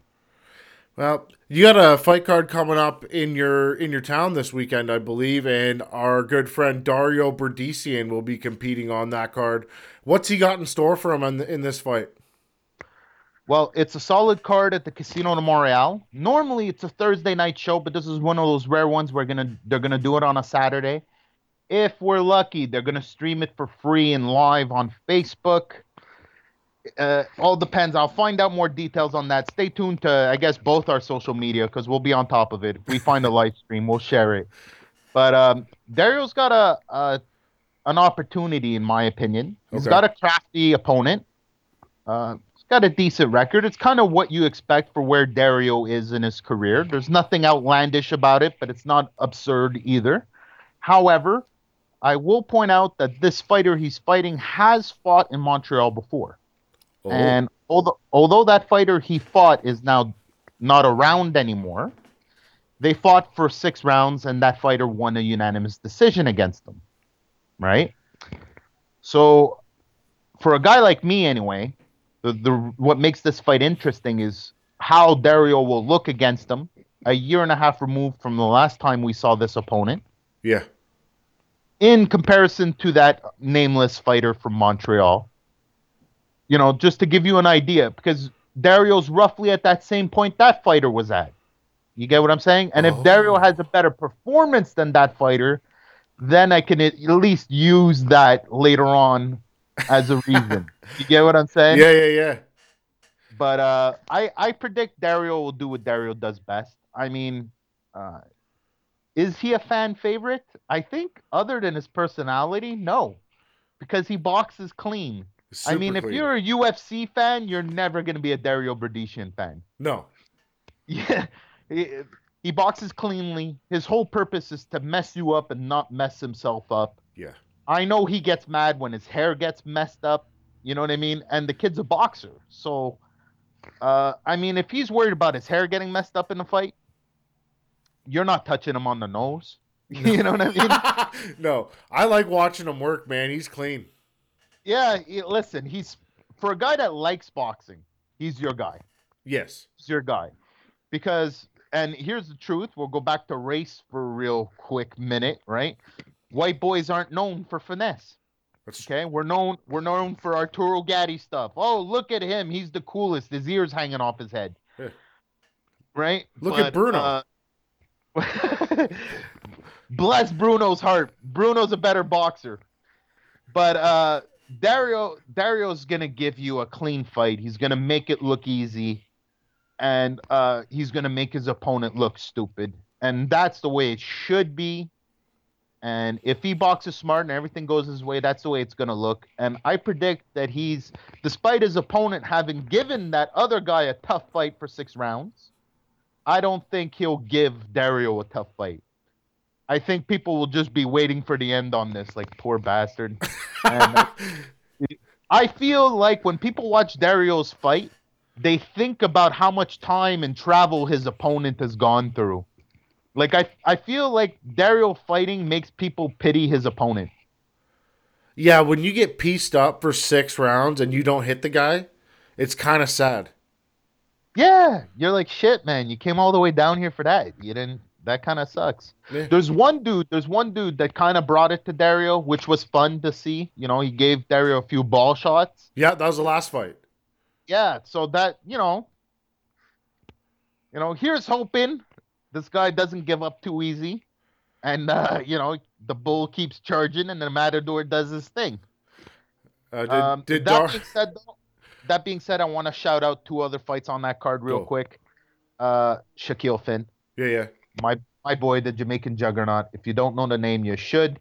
Well, you got a fight card coming up in your in your town this weekend, I believe, and our good friend Dario Bredicean will be competing on that card. What's he got in store for him in, in this fight? Well, it's a solid card at the Casino de Montreal. Normally, it's a Thursday night show, but this is one of those rare ones we're gonna they're gonna do it on a Saturday. If we're lucky, they're gonna stream it for free and live on Facebook. Uh, all depends. I'll find out more details on that. Stay tuned to, I guess, both our social media because we'll be on top of it. If we find a live stream, we'll share it. But um, Dario's got a, a an opportunity, in my opinion. He's Okay. got a crafty opponent. Uh, got a decent record. It's kind of what you expect for where Dario is in his career. There's nothing outlandish about it, but it's not absurd either. However, I will point out that this fighter he's fighting has fought in Montreal before. Oh, And although although that fighter he fought is now not around anymore, they fought for six rounds and that fighter won a unanimous decision against them. Right? So for a guy like me anyway, the, the what makes this fight interesting is how Dario will look against him a year and a half removed from the last time we saw this opponent yeah. in comparison to that nameless fighter from Montreal. You know, just to give you an idea, because Dario's roughly at that same point that fighter was at. You get what I'm saying? And if Oh. Dario has a better performance than that fighter, then I can at least use that later on as a reason. you get what I'm saying? Yeah, yeah, yeah. But uh, I I predict Dario will do what Dario does best. I mean, uh, is he a fan favorite? I think, other than his personality, no, because he boxes clean. I mean, Super if you're a UFC fan, you're never going to be a Dario Bredicean fan. no, Yeah, he boxes cleanly. His whole purpose is to mess you up and not mess himself up. yeah, I know he gets mad when his hair gets messed up. You know what I mean? And the kid's a boxer. So, uh, I mean, if he's worried about his hair getting messed up in the fight, you're not touching him on the nose. you know what I mean? no. I like watching him work, man. He's clean. yeah, listen, he's for a guy that likes boxing, he's your guy. Yes. He's your guy. because and here's the truth. We'll go back to race for a real quick minute, right? White boys aren't known for finesse. That's Okay, we're known we're known for Arturo Gatti stuff. Oh, look at him, he's the coolest. His ears hanging off his head. Yeah. Right? Look at Bruno. uh, bless Bruno's heart. Bruno's a better boxer. But uh Dario Dario's gonna give you a clean fight. He's gonna make it look easy, and uh, he's gonna make his opponent look stupid. And that's the way it should be. And if he boxes smart and everything goes his way, that's the way it's gonna look. And I predict that he's, despite his opponent having given that other guy a tough fight for six rounds, I don't think he'll give Dario a tough fight. I think people will just be waiting for the end on this, like poor bastard. And uh, I feel like when people watch Dario's fight, they think about how much time and travel his opponent has gone through. Like I, I feel like Dario fighting makes people pity his opponent. yeah, when you get pieced up for six rounds and you don't hit the guy, it's kind of sad. Yeah, you're like shit, man. You came all the way down here for that. You didn't. That kind of sucks. Yeah. There's one dude. There's one dude that kind of brought it to Dario, which was fun to see. You know, he gave Dario a few ball shots. Yeah, that was the last fight. Yeah, so that you know, you know, here's hoping this guy doesn't give up too easy, and uh, you know, the bull keeps charging, and the matador does his thing. Uh, did um, did that Dar- being said, though, that being said, I want to shout out two other fights on that card real Go. quick. Uh, Shakeel Phinn, yeah, yeah. my my boy, the Jamaican juggernaut. If you don't know the name, you should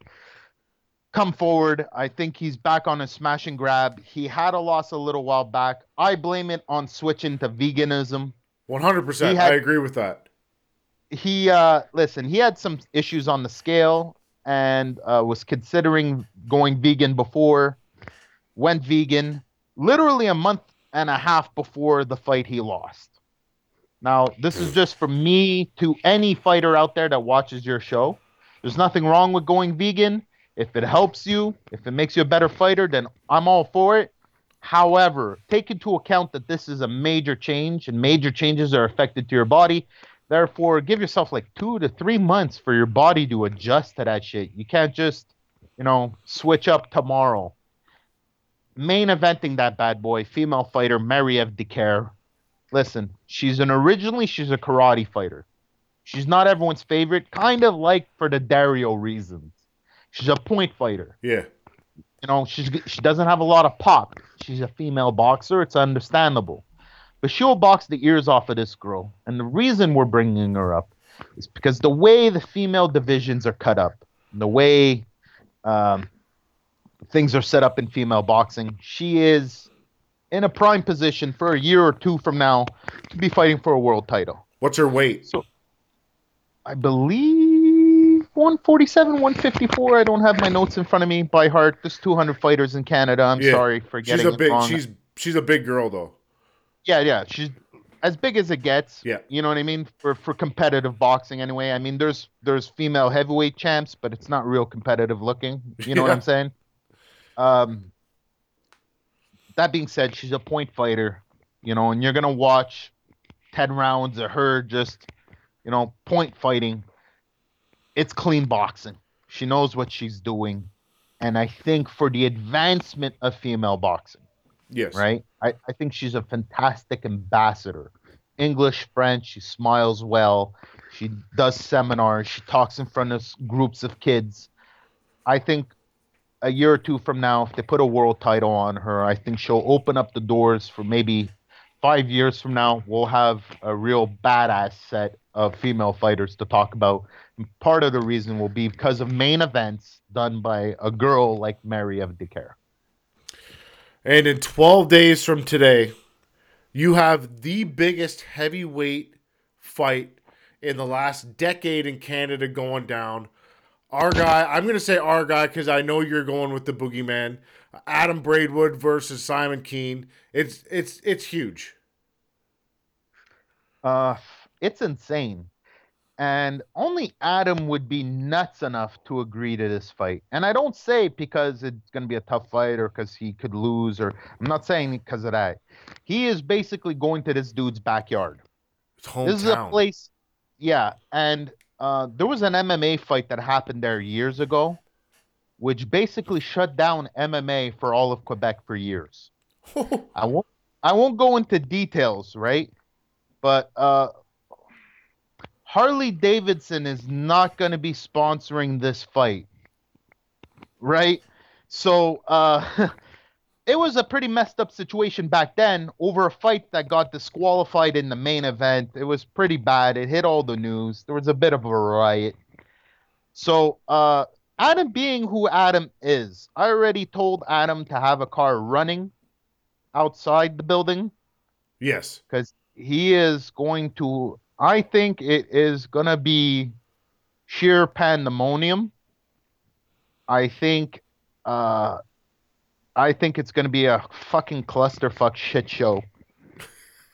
come forward. I think he's back on a smash and grab. He had a loss a little while back. I blame it on switching to veganism. One hundred percent. Had- I agree with that. He uh listen, he had some issues on the scale and uh, was considering going vegan before. Went vegan literally a month and a half before the fight he lost. Now, this is just for me to any fighter out there that watches your show. There's nothing wrong with going vegan. If it helps you, if it makes you a better fighter, then I'm all for it. However, take into account that this is a major change and major changes are affected to your body. Therefore, give yourself like two to three months for your body to adjust to that shit. You can't just, you know, switch up tomorrow. Main eventing that bad boy, female fighter Marie-Eve Dicaire. Listen, she's an originally she's a karate fighter. She's not everyone's favorite, kind of like for the Dario reasons. She's a point fighter Yeah. you know she's she doesn't have a lot of pop she's a female boxer it's understandable but she'll box the ears off of this girl and the reason we're bringing her up is because the way the female divisions are cut up the way um, things are set up in female boxing she is in a prime position for a year or two from now to be fighting for a world title What's her weight? so I believe 147, 154. I don't have my notes in front of me by heart. There's 200 fighters in Canada. I'm Yeah. sorry for She's getting a it big. wrong. She's she's a big girl though. Yeah, yeah. She's as big as it gets. Yeah. You know what I mean? For for competitive boxing anyway. I mean there's there's female heavyweight champs, but it's not real competitive looking. You know what I'm saying? Um that being said, she's a point fighter, you know, and you're gonna watch ten rounds of her just, you know, point fighting. It's clean boxing. She knows what she's doing. And I think for the advancement of female boxing, Yes. right? I, I think she's a fantastic ambassador. English, French, she smiles well. She does seminars. She talks in front of groups of kids. I think a year or two from now, if they put a world title on her, I think she'll open up the doors for maybe five years from now. We'll have a real badass set of female fighters to talk about. And part of the reason will be because of main events done by a girl like Marie-Eve Dicaire. And in 12 days from today, you have the biggest heavyweight fight in the last decade in Canada going down. Our guy, I'm going to say our guy because I know you're going with the boogeyman. Adam Braidwood versus Simon Kean. It's it's it's huge. Uh, it's insane. And only Adam would be nuts enough to agree to this fight. And I don't say because it's going to be a tough fight or because he could lose, or I'm not saying because of that. He is basically going to this dude's backyard. This is a place, yeah. And uh, there was an MMA fight that happened there years ago, which basically shut down MMA for all of Quebec for years. I won't, I won't go into details, right? But uh, Harley Davidson is not going to be sponsoring this fight, right? So uh, it was a pretty messed up situation back then over a fight that got disqualified in the main event. It was pretty bad. It hit all the news. There was a bit of a riot. So, uh, Adam being who Adam is, I already told Adam to have a car running outside the building yes. because he is going to. I think it is going to be sheer pandemonium. I think uh, I think it's going to be a fucking clusterfuck shit show.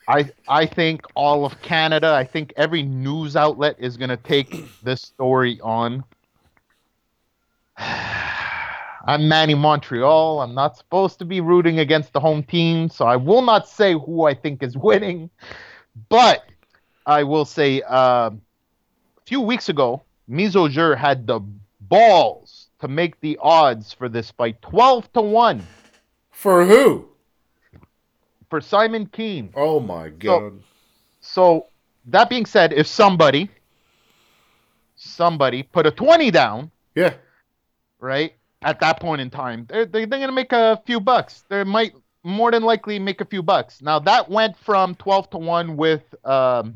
I I think all of Canada, I think every news outlet is going to take this story on. I'm Manny Montreal. I'm not supposed to be rooting against the home team, so I will not say who I think is winning. But I will say uh, a few weeks ago, Mise-o-jeu had the balls to make the odds for this fight 12 to 1 For who? for Simon Kean. Oh my god. So that being said, if somebody somebody put a 20 down, yeah. right? At that point in time, they're, they're, they're going to make a few bucks. They might more than likely make a few bucks. Now that went from 12 to 1 with um,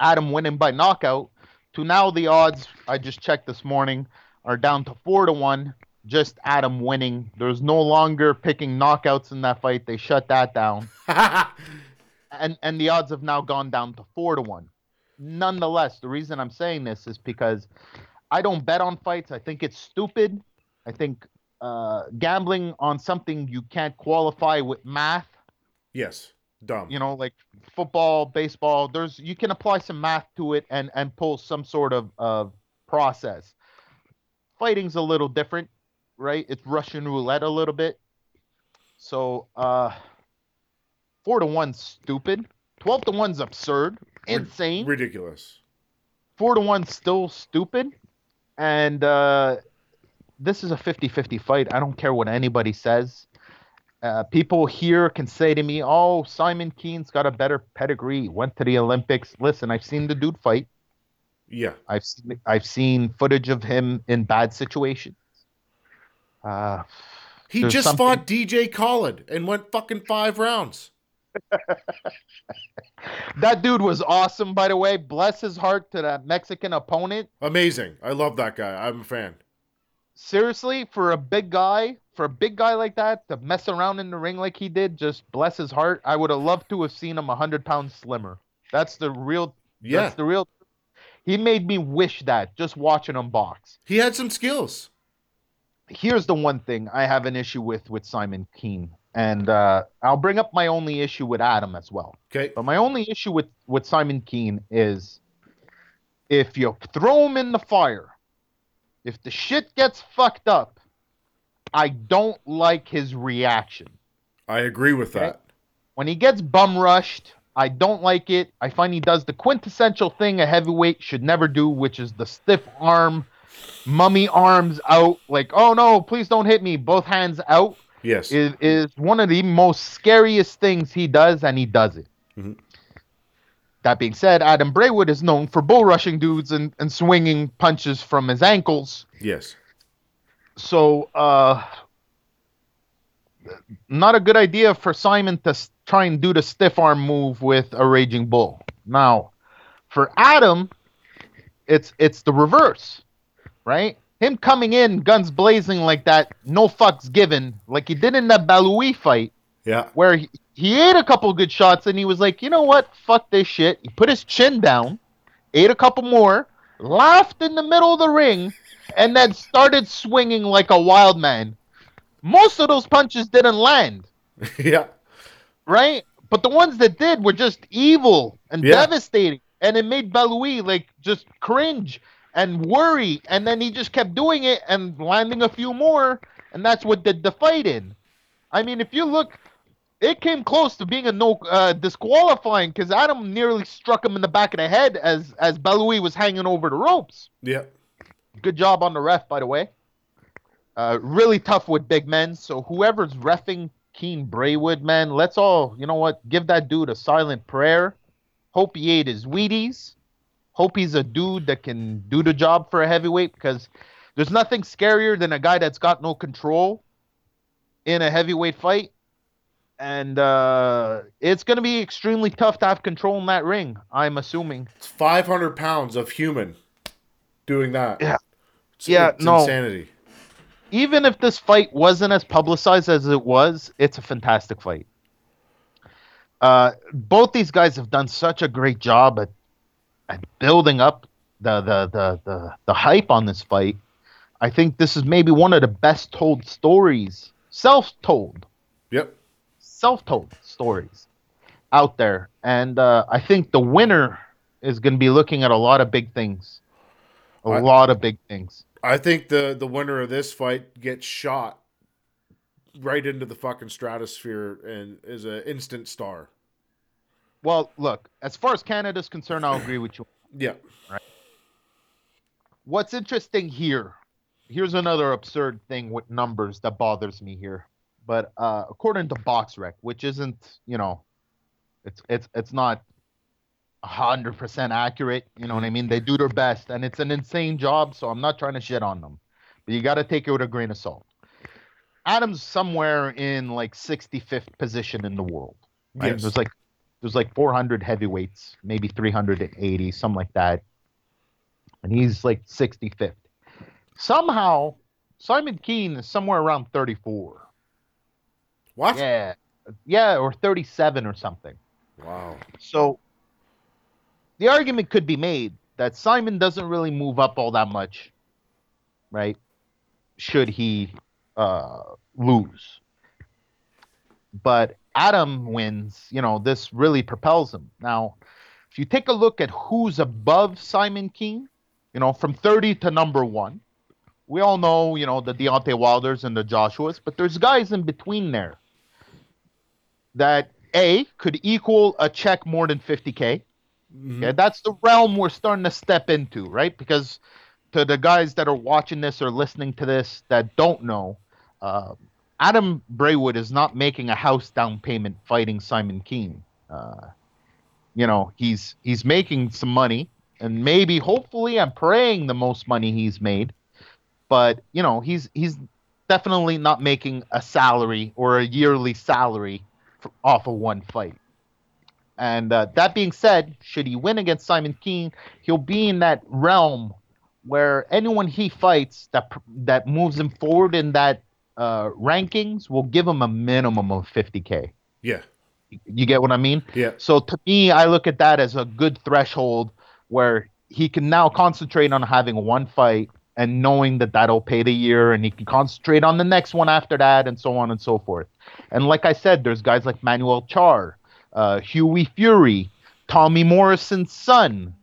Adam winning by knockout to now the odds I just checked this morning are down to 4 to 1 just Adam winning. There's no longer picking knockouts in that fight. They shut that down. and and the odds have now gone down to 4 to 1. Nonetheless, the reason I'm saying this is because I don't bet on fights. I think it's stupid. I think uh, gambling on something you can't qualify with math yes. Dumb. you know like football baseball there's you can apply some math to it and and pull some sort of of process. Fighting's a little different right? It's russian roulette a little bit. So uh four to one stupid. 12 to one's absurd. Insane. Ridiculous. four to one still stupid. And uh this is a 50-50 fight. I don't care what anybody says uh, people here can say to me oh simon kean's got a better pedigree went to the olympics listen i've seen the dude fight Yeah. i've seen, i've seen footage of him in bad situations uh He just something- fought DJ Khaled and went fucking five rounds. that dude was awesome by the way bless his heart to that mexican opponent Amazing. I love that guy. I'm a fan. seriously, for a big guy, for a big guy like that to mess around in the ring like he did, just bless his heart. I would have loved to have seen him a hundred pounds slimmer. That's the real. Yeah. That's the real. He made me wish that just watching him box. He had some skills. Here's the one thing I have an issue with with Simon Kean, and uh, I'll bring up my only issue with Adam as well. Okay. But my only issue with with Simon Kean is if you throw him in the fire, if the shit gets fucked up, I don't like his reaction. I agree with Okay. that. When he gets bum rushed, I don't like it. I find he does the quintessential thing a heavyweight should never do, which is the stiff arm, mummy arms out, like, oh no, please don't hit me, both hands out Yes. is is one of the most scariest things he does, and he does it. Mhm. That being said, Adam Braidwood is known for bull rushing dudes and, and swinging punches from his ankles. yes. So, uh, not a good idea for Simon to try and do the stiff arm move with a raging bull. Now, for Adam, it's it's the reverse, right? Him coming in guns blazing like that, no fucks given, like he did in that Bahoeli fight, Yeah. where he, he ate a couple good shots and he was like, you know what, fuck this shit. He put his chin down, ate a couple more, laughed in the middle of the ring, and then started swinging like a wild man. Most of those punches didn't land, yeah. right? But the ones that did were just evil and Yeah. devastating, and it made Bahoeli like just cringe and worry. And then he just kept doing it and landing a few more, and that's what did the fight in. I mean, if you look, it came close to being a no uh, disqualifying because Adam nearly struck him in the back of the head as as Bahoeli was hanging over the ropes. Yeah. Good job on the ref, by the way. Uh, really tough with big men. So whoever's refing Kean Braidwood, man, let's all you know what give that dude a silent prayer. Hope he ate his Wheaties. Hope he's a dude that can do the job for a heavyweight because there's nothing scarier than a guy that's got no control in a heavyweight fight and uh, it's going to be extremely tough to have control in that ring. I'm assuming. It's 500 pounds of human doing that. Yeah. It's, Yeah, it's no. insanity. Even if this fight wasn't as publicized as it was, it's a fantastic fight. Uh, both these guys have done such a great job at, at building up the, the, the, the, the hype on this fight. I think this is maybe one of the best told stories, self told, Yep. self-told stories out there and uh, i think the winner is going to be looking at a lot of big things a I- lot of big things I think the the winner of this fight gets shot right into the fucking stratosphere and is an instant star. well look as far as canada's concerned i'll agree with you Yeah. Right. What's interesting here here's another absurd thing with numbers that bothers me here but uh, according to boxrec which isn't you know it's it's it's not 100% accurate you know what i mm-hmm. mean they do their best and it's an insane job so i'm not trying to shit on them but you got to take it with a grain of salt adam's somewhere in like 65th position in the world right Yes. there's like there's like 400 heavyweights maybe 380 something like that and he's like 65th. Somehow, Simon Kean is somewhere around 34. What? Yeah, yeah, or 37 or something. Wow. So the argument could be made that Simon doesn't really move up all that much, right? Should he uh, lose? But Adam wins, you know, this really propels him. Now, if you take a look at who's above Simon Kean, you know, from 30 to number one, we all know, you know, the Deontay Wilders and the Joshuas, but there's guys in between there that A could equal a check more than 50K. Mhm. Yeah, that's the realm we're starting to step into, right? Because to the guys that are watching this or listening to this that don't know, uh, Adam Braidwood is not making a house down payment fighting Simon Kean. Uh, you know, he's he's making some money, and maybe, hopefully, I'm praying the most money he's made. But you know, he's he's definitely not making a salary or a yearly salary f off of one fight. And uh, that being said, should he win against Simon Kean, he'll be in that realm where anyone he fights that that moves him forward in that uh, rankings will give him a minimum of 50k. Yeah. You get what I mean? Yeah. So to me, I look at that as a good threshold where he can now concentrate on having one fight and knowing that that'll pay the year, and he can concentrate on the next one after that, and so on and so forth. And like I said, there's guys like Manuel Charr, uh, Hughie Fury, Tommy Morrison's son,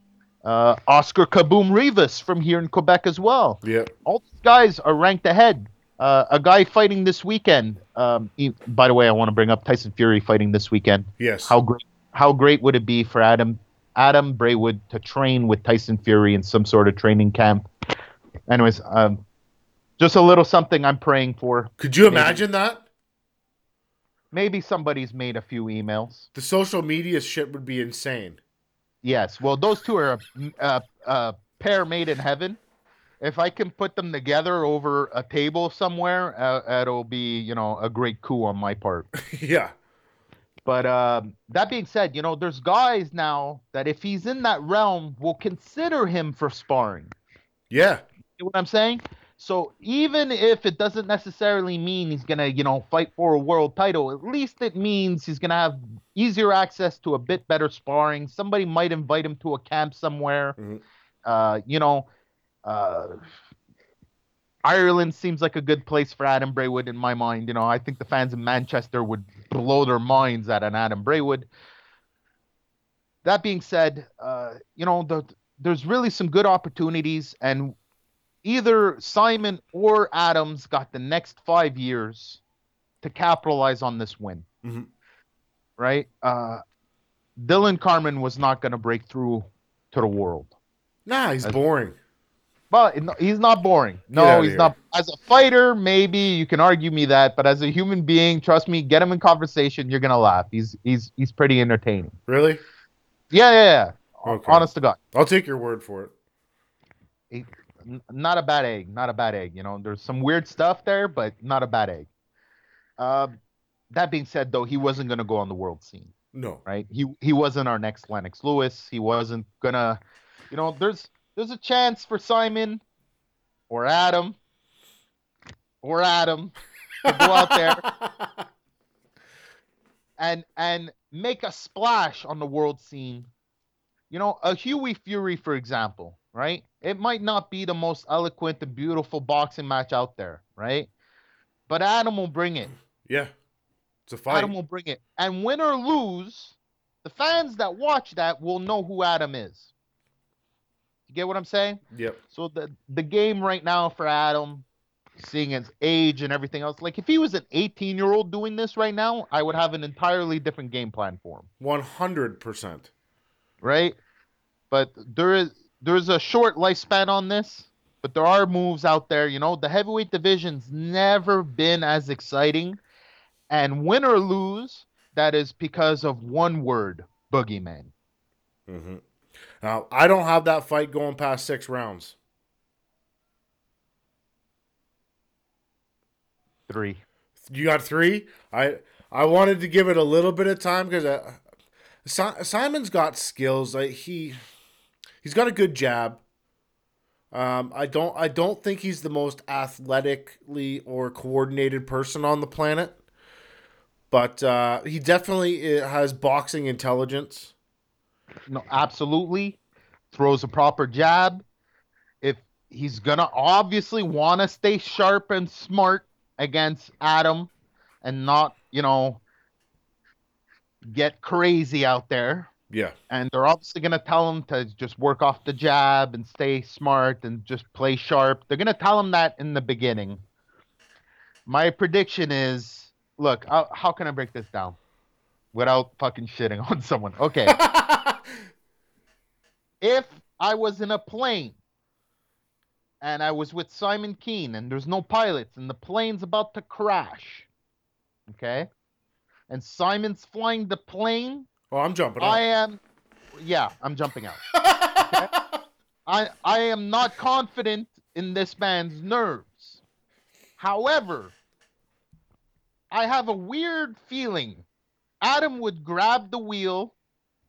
uh, Oscar Kaboom Rivas from here in Quebec as well Yeah. all these guys are ranked ahead. Uh, a guy fighting this weekend. Um, he- by the way, I want to bring up Tyson Fury fighting this weekend. Yes. How great! How great would it be for Adam Adam Braidwood to train with Tyson Fury in some sort of training camp? Anyways, um, just a little something I'm praying for. Could you imagine that? Maybe somebody's made a few emails. The social media shit would be insane. Yes. Well, those two are a, a, a pair made in heaven. If I can put them together over a table somewhere, uh, it'll be you know a great coup on my part. yeah. But um, that being said, you know, there's guys now that if he's in that realm, will consider him for sparring. Yeah. You know what I'm saying? So even if it doesn't necessarily mean he's gonna, you know, fight for a world title, at least it means he's gonna have easier access to a bit better sparring. Somebody might invite him to a camp somewhere. Mhm. Uh, you know, uh, Ireland seems like a good place for Adam Braidwood in my mind. You know, I think the fans in Manchester would blow their minds at an Adam Braidwood. That being said, uh, you know, the, there's really some good opportunities, and either Simon or Adams got the next five years to capitalize on this win. Mhm. right? Uh, Dillon Carman was not going to break through to the world. Nah, he's That's- boring. But he's not boring. No, he's here. not. As a fighter, maybe you can argue me that, but as a human being, trust me, get him in conversation, you're gonna laugh. He's he's he's pretty entertaining. Really? Yeah, yeah, yeah. Okay. Honest to God, I'll take your word for it. Not a bad egg. Not a bad egg. You know, there's some weird stuff there, but not a bad egg. Um, that being said, though, he wasn't gonna go on the world scene. No. right? He he wasn't our next Lennox Lewis. He wasn't gonna, you know, there's there's a chance for Simon or Adam or Adam to go out there and and make a splash on the world scene. You know, a Hughie Fury, for example, right? It might not be the most eloquent and beautiful boxing match out there, right? But Adam will bring it. yeah. It's a fight. Adam will bring it. And win or lose, the fans that watch that will know who Adam is. You get what I'm saying? Yep. So the the game right now for Adam, seeing his age and everything else, like if he was an 18 year old doing this right now, I would have an entirely different game plan for him, One hundred percent. right? But there is there's a short lifespan on this, but there are moves out there. You know, the heavyweight division's never been as exciting, and win or lose, that is because of one word, boogeyman. Mm-hmm. Now I don't have that fight going past six rounds. Three. You got three. I I wanted to give it a little bit of time because uh, si- Simon's got skills. Like he he's got a good jab. Um, I don't I don't think he's the most athletically or coordinated person on the planet, but uh, he definitely uh, has boxing intelligence. No, absolutely. Throws a proper jab. If he's gonna obviously want to stay sharp and smart against Adam, and not, you know, get crazy out there. Yeah, And they're obviously gonna tell him to just work off the jab and stay smart and just play sharp. They're gonna tell him that in the beginning. My prediction is, look, how, how can I break this down without fucking shitting on someone? Okay. if I was in a plane and I was with Simon Kean and there's no pilots and the plane's about to crash, okay, and Simon's flying the plane, oh, I'm jumping. Out. I am, yeah, I'm jumping out. I I am not confident in this man's nerves. However, I have a weird feeling Adam would grab the wheel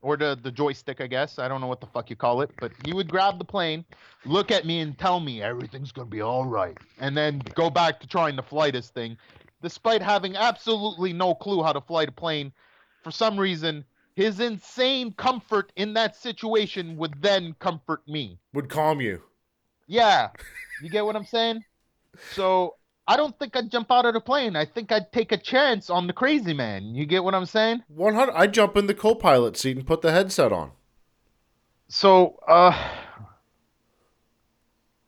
or the, the joystick, I guess. I don't know what the fuck you call it, but he would grab the plane, look at me and tell me everything's gonna be all right, and then go back to trying to fly this thing, despite having absolutely no clue how to fly the plane. For some reason, his insane comfort in that situation would then comfort me. Would calm you. Yeah, you get what I'm saying? So I don't think I'd jump out of the plane. I think I'd take a chance on the crazy man. You get what I'm saying? One hundred. I'd jump in the co-pilot seat and put the headset on. So, uh,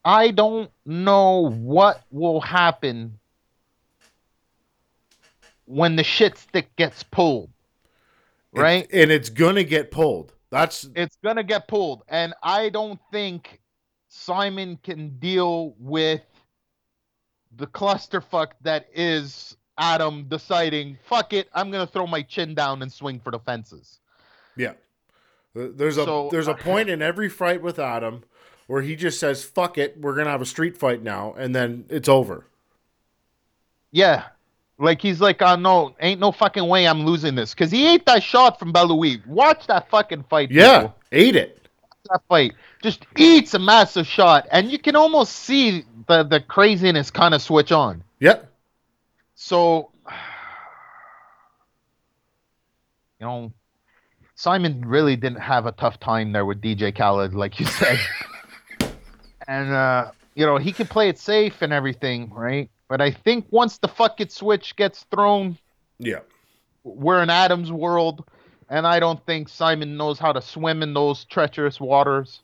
I don't know what will happen when the shit stick gets pulled. It- Right? and it's gonna get pulled. That's It's gonna get pulled, and I don't think Simon can deal with the clusterfuck that is Adam deciding, fuck it, I'm gonna throw my chin down and swing for the fences. Yeah. There's a So- there's a point in every fight with Adam where he just says fuck it, we're to have a street fight now and then it's over. Yeah. Like he's like, oh no, ain't no fucking way I'm losing this. Cause he ate that shot from Belouis. Watch that fucking fight. Yeah, people. ate it. that fight. Just eats a massive shot. And you can almost see the, the craziness kind of switch on. Yeah. So, you know, Simon really didn't have a tough time there with DJ Khaled, like you said. and, uh, you know, he can play it safe and everything, right? But I think once the fuck it switch gets thrown, Yeah. we're in Adam's world. And I don't think Simon knows how to swim in those treacherous waters.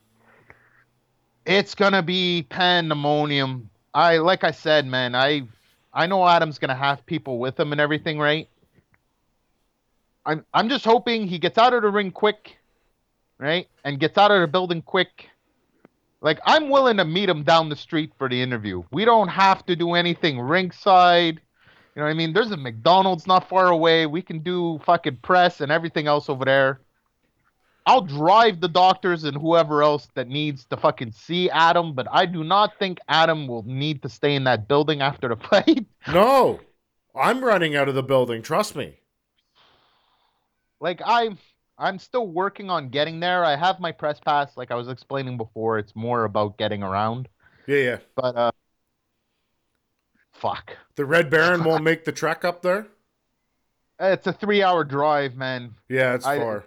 It's gonna be pandemonium. I like I said, man. I I know Adam's gonna have people with him and everything, right? I'm I'm just hoping he gets out of the ring quick, right? And gets out of the building quick. Like I'm willing to meet him down the street for the interview. We don't have to do anything ringside. You know what I mean? There's a McDonald's not far away. We can do fucking press and everything else over there. I'll drive the doctors and whoever else that needs to fucking see Adam, but I do not think Adam will need to stay in that building after the fight. No, I'm running out of the building. Trust me. like I'm I'm still working on getting there. I have my press pass, like I was explaining before. It's more about getting around. Yeah, yeah. But uh fuck. The Red Baron won't make the trek up there. It's a three hour drive, man. Yeah, it's I- far.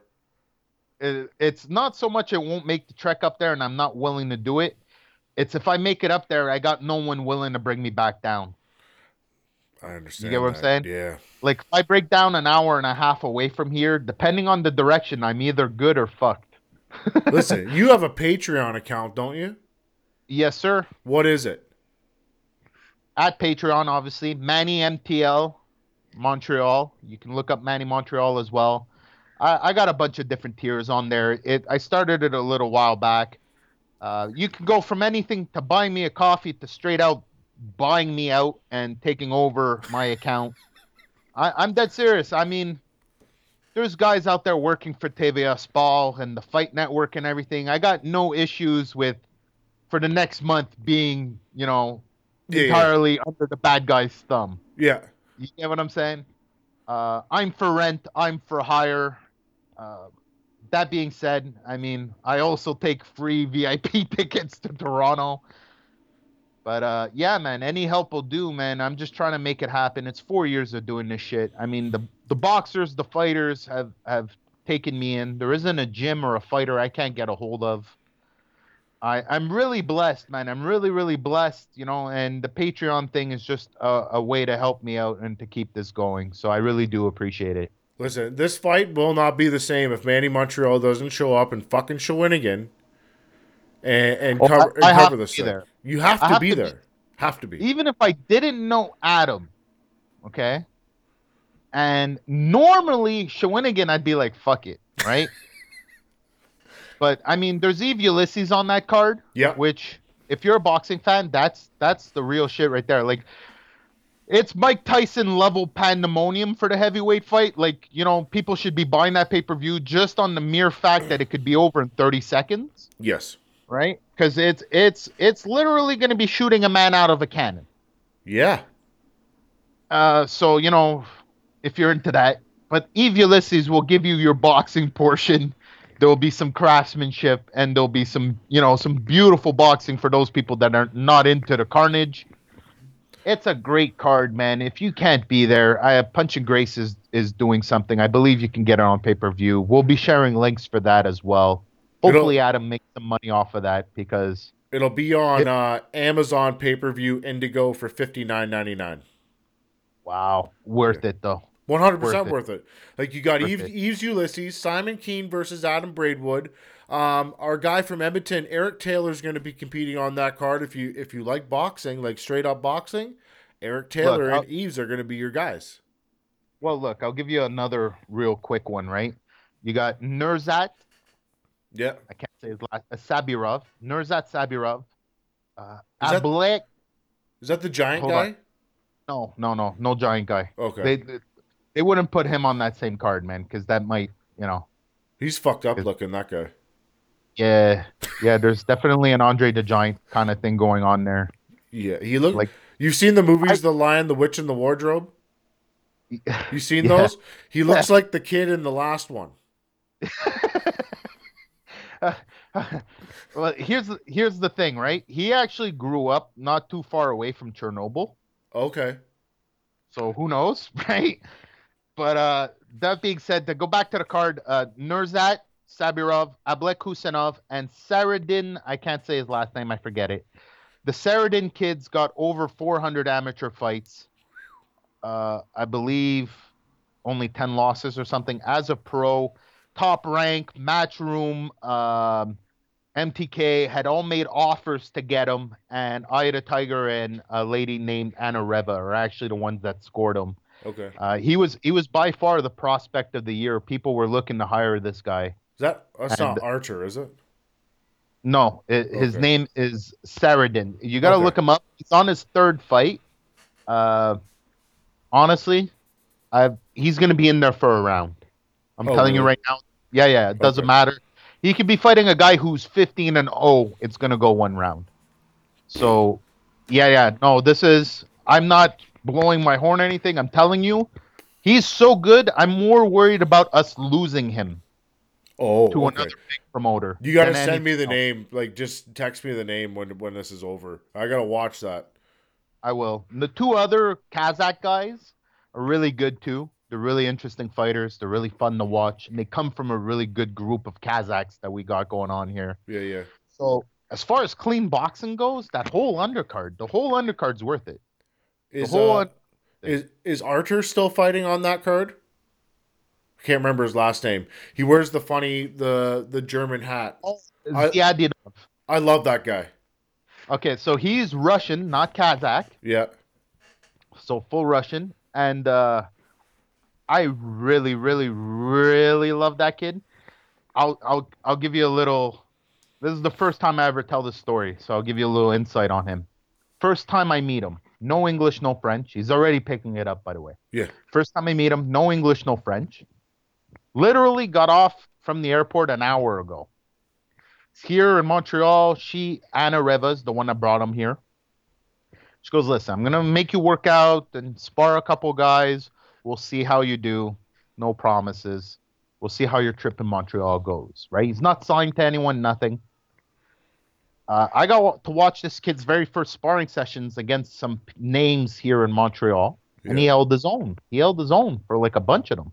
It, it's not so much it won't make the trek up there and I'm not willing to do it. It's if I make it up there, I got no one willing to bring me back down. I understand. You get what I'm saying? Yeah. Like if I break down an hour and a half away from here, depending on the direction, I'm either good or fucked. Listen, you have a Patreon account, don't you? Yes, sir. What is it? at Patreon, obviously. Manny MTL Montreal. You can look up Manny Montreal as well. I, I got a bunch of different tiers on there. It I started it a little while back. Uh, you can go from anything to buy me a coffee to straight out buying me out and taking over my account. I, I'm dead serious. I mean, there's guys out there working for TVA Sports and the Fight Network and everything. I got no issues with for the next month being, you know, Yeah, yeah. entirely under the bad guy's thumb. Yeah. You get what I'm saying? Uh, I'm for rent. I'm for hire. Uh, that being said, I mean, I also take free VIP tickets to Toronto. But uh, yeah, man, any help will do, man. I'm just trying to make it happen. It's four years of doing this shit. I mean, the the boxers, the fighters have have taken me in. There isn't a gym or a fighter I can't get a hold of. I, I'm really blessed, man. I'm really, really blessed, you know, and the Patreon thing is just a, a way to help me out and to keep this going. So I really do appreciate it. Listen, this fight will not be the same if Manny Montreal doesn't show up and fucking Shawinigan and, and Oh, cover, I- I and cover this thing. there. You have to have be to be- there. Have to be. Even if I didn't know Adam, okay, and normally Shawinigan, I'd be like, fuck it, right? but I mean, there's Yves Ulysses on that card. Yeah. which if you're a boxing fan, that's that's the real shit right there. Like it's Mike Tyson level pandemonium for the heavyweight fight. Like, you know, people should be buying that pay-per-view just on the mere fact that it could be over in 30 seconds, Yes. right? Cuz it's it's it's literally going to be shooting a man out of a cannon. Yeah. Uh so, you know, if you're into that, but Yves Ulysses will give you your boxing portion. There will be some craftsmanship and there'll be some, you know, some beautiful boxing for those people that are not into the carnage. It's a great card, man. If you can't be there, I Punching Grace is is doing something. I believe you can get it on pay per view. We'll be sharing links for that as well. It'll- Hopefully, Adam makes some money off of that because It'll be on It- uh, Amazon pay per view Indigo for fifty nine ninety nine. wow, worth it though. One hundred percent Worth it. Like you got Yves. Eves Ulysses, Simon Kean versus Adam Braidwood. Um, our guy from Edmonton, Eric Taylor, is going to be competing on that card. If you if you like boxing, like straight up boxing, Eric Taylor I'll- and Eves are going to be your guys. Well, look, I'll give you another real quick one, right? You got Nurzat. Yeah, I can't say his last. Uh, Sabirov. Nurzat Sabirov. Uh, Is that- Ablek. is that the giant guy? on. No, no, no, no giant guy. Okay, They, they they wouldn't put him on that same card, man, because that might, you know, he's fucked up looking. That guy. yeah, yeah. There's definitely an Andre the Giant kind of thing going on there. Yeah, he look Like- You've seen the movies, I- The Lion, the Witch, and the Wardrobe. You seen Yeah. those? He looks like the kid in the last one. well, here's the- here's the thing, right? He actually grew up not too far away from Chernobyl. Okay. So who knows, right? But uh, that being said, to go back to the card, uh, Nurzat Sabirov, Ablek and Saradin. I can't say his last name. I forget it. The Saradin kids got over 400 amateur fights. Uh, I believe only 10 losses or something as a pro. Top rank, matchroom, um, MTK had all made offers to get him, and Ida Tiger and a lady named Anna Reva are actually the ones that scored him. Okay. Uh, he was he was by far the prospect of the year. People were looking to hire this guy. Is that that's And- not Archer, is it? No, it, his name is Saradin. You got to Okay. look him up. He's on his third fight. Uh, honestly, i he's going to be in there for a round. I'm Oh, telling you right now. Yeah, yeah, it doesn't Okay. matter. He could be fighting a guy who's 15 and 0. It's going to go one round. So, yeah, yeah. No, this is. I'm not blowing my horn or anything. I'm telling you, he's so good. I'm more worried about us losing him Oh, to okay. another big promoter. You gotta send me the else. name. Like, just text me the name when when this is over. I gotta watch that. I will. And the two other Kazakh guys are really good too. They're really interesting fighters. They're really fun to watch, and they come from a really good group of Kazakhs that we got going on here. Yeah, yeah. So as far as clean boxing goes, that whole undercard, the whole undercard's worth it. Is whole uh, un- is is Archer still fighting on that card? I can't remember his last name. He wears the funny the the German hat. I- Ziadinov. I love that guy. Okay, so he's Russian, not Kazakh. Yeah. so full Russian, and uh, I really, really, really love that kid. I'll, I'll, I'll give you a little. This is the first time I ever tell this story, so I'll give you a little insight on him. First time I meet him, no English, no French. He's already picking it up, by the way. Yeah. First time I meet him, no English, no French. Literally got off from the airport an hour ago. Here in Montreal. She, Anna Revas, the one that brought him here. She goes, listen, I'm gonna make you work out and spar a couple guys. We'll see how you do. No promises. We'll see how your trip in Montreal goes. Right? He's not signed to anyone. Nothing. Uh, I got to watch this kid's very first sparring sessions against some names here in Montreal, and he held his own. He held his own for like a bunch of them.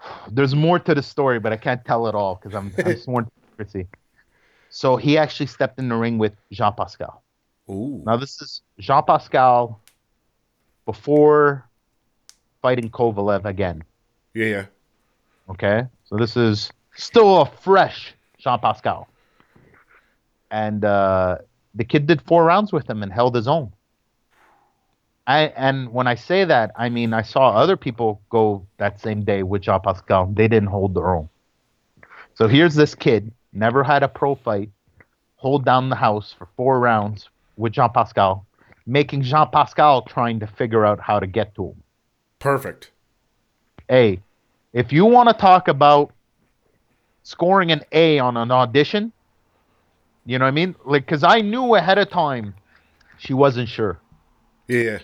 There's more to the story, but I can't tell it all because I'm, I'm sworn to secrecy. So he actually stepped in the ring with Jean Pascal. Ooh. Now this is Jean Pascal before fighting Kovalev again. Yeah, yeah. Okay, so this is still a fresh Jean Pascal, and uh, the kid did four rounds with him and held his own. I and when I say that, I mean I saw other people go that same day with Jean Pascal. They didn't hold their own. So here's this kid, never had a pro fight, hold down the house for four rounds with Jean Pascal, making Jean Pascal trying to figure out how to get to him Perfect. hey, if you want to talk about scoring an A on an audition, you know what I mean? Like, because I knew ahead of time she wasn't sure. Yeah, yeah.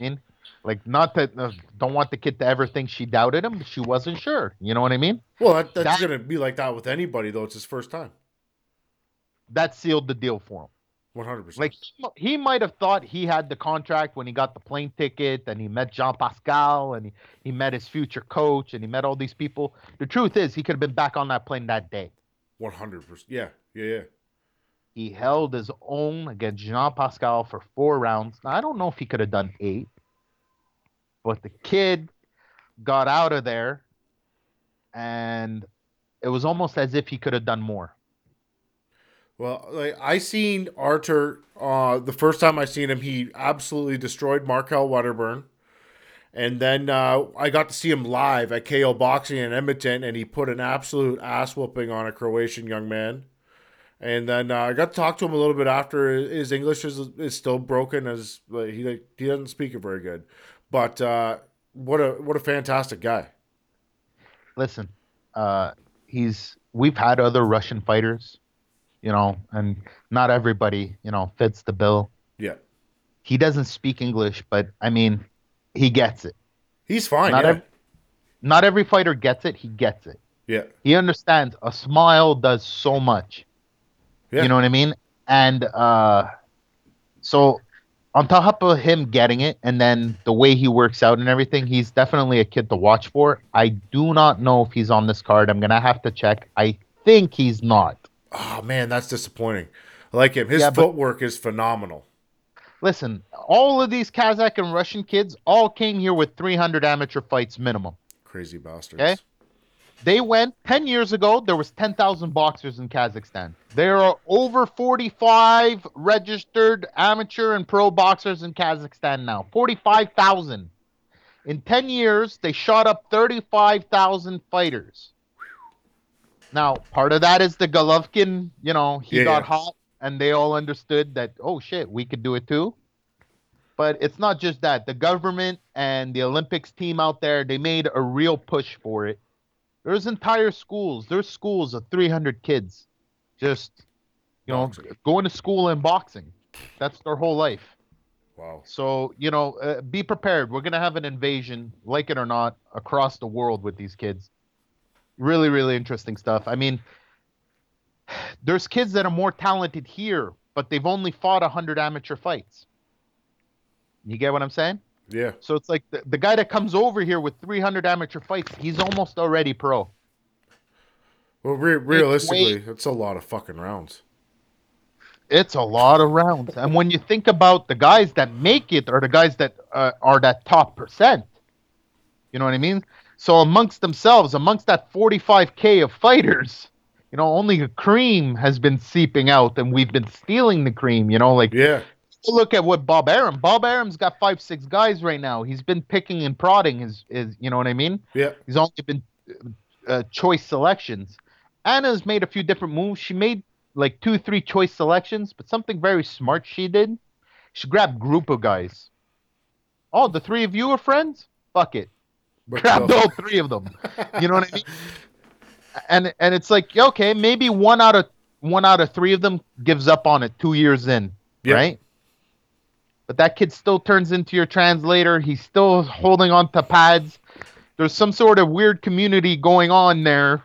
I mean, like, not that uh, don't want the kid to ever think she doubted him, but she wasn't sure. You know what I mean? Well, that, that's That- gonna be like that with anybody though. It's his first time. That sealed the deal for him. One hundred percent. Like, he, might have thought he had the contract when he got the plane ticket and he met Jean Pascal and he, he met his future coach and he met all these people. The truth is, he could have been back on that plane that day. One hundred percent. Yeah, yeah, yeah. He held his own against Jean Pascal for four rounds. Now, I don't know if he could have done eight, but the kid got out of there, and it was almost as if he could have done more. Well, like I seen Archer uh the first time I seen him, he absolutely destroyed Markel Wedderburn. And then uh, I got to see him live at KO Boxing in Edmonton, and he put an absolute ass whooping on a Croatian young man. And then uh, I got to talk to him a little bit after. His English is, is still broken, as like, he he doesn't speak it very good. But uh, what a what a fantastic guy. Listen, uh, he's we've had other Russian fighters, you know, and not everybody, you know, fits the bill. Yeah, He doesn't speak English, but I mean, he gets it. he's fine. Not yeah. ev- Not every fighter gets it. He gets it. yeah, He understands a smile does so much. Yeah. You know what I mean? And uh, so, on top of him getting it, and then the way he works out and everything, he's definitely a kid to watch for. I do not know if he's on this card. I'm gonna have to check. I think he's not. Oh man, that's disappointing. I like him. His Yeah, but- footwork is phenomenal. Listen, all of these Kazakh and Russian kids all came here with 300 amateur fights minimum. Crazy bastards. Okay. They went 10 years ago, there was 10,000 boxers in Kazakhstan. There are over 45 registered amateur and pro boxers in Kazakhstan now. 45,000. In 10 years, they shot up 35,000 fighters. Now, part of that is the Golovkin, you know, he Yeah, got yeah. hot and they all understood that, oh shit, we could do it too. But it's not just that. The government and the Olympics team out there, they made a real push for it. There's entire schools. There's schools of 300 kids just, you know, Boxing. going to school and boxing. That's their whole life. Wow. So, you know, uh, be prepared. We're going to have an invasion, like it or not, across the world with these kids. Really, really interesting stuff. I mean, there's kids that are more talented here, but they've only fought 100 amateur fights. You get what I'm saying? Yeah. So it's like the, the guy that comes over here with 300 amateur fights, he's almost already pro. Well, re- realistically, it's a lot of fucking rounds. It's a lot of rounds. And when you think about the guys that make it or the guys that uh, are that top percent, you know what I mean? So amongst themselves, amongst that 45K of fighters, you know, only the cream has been seeping out and we've been stealing the cream, you know, like Yeah. look at what Bob Arum. Bob Arum's got five, six guys right now. He's been picking and prodding his, his you know what I mean? Yeah. He's only been uh, choice selections. Anna's made a few different moves. She made like two, three choice selections, but something very smart she did. She grabbed group of guys. Oh, the three of you are friends? Fuck it. But Grabbed uh, all three of them. You know what I mean? And and it's like okay, maybe one out of one out of three of them gives up on it two years in, Yeah. right? But that kid still turns into your translator. He's still holding on to pads. There's some sort of weird community going on there.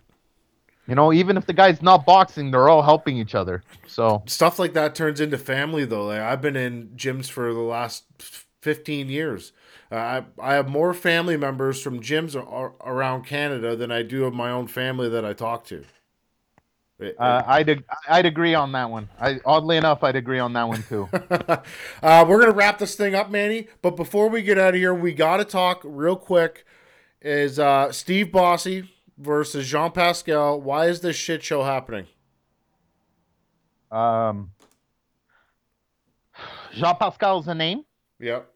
You know, even if the guy's not boxing, they're all helping each other. So stuff like that turns into family though like i've been in gyms for the last 15 years uh, I, I have more family members from gyms a- a- around canada than i do of my own family that i talk to It- uh, I'd ag- I'd agree on that one. I oddly enough, I'd agree on that one too. uh, we're gonna wrap this thing up manny but before we get out of here we gotta talk real quick is uh, steve Bosse versus jean pascal why is this shit show happening Um, Jean Pascal is a name. yep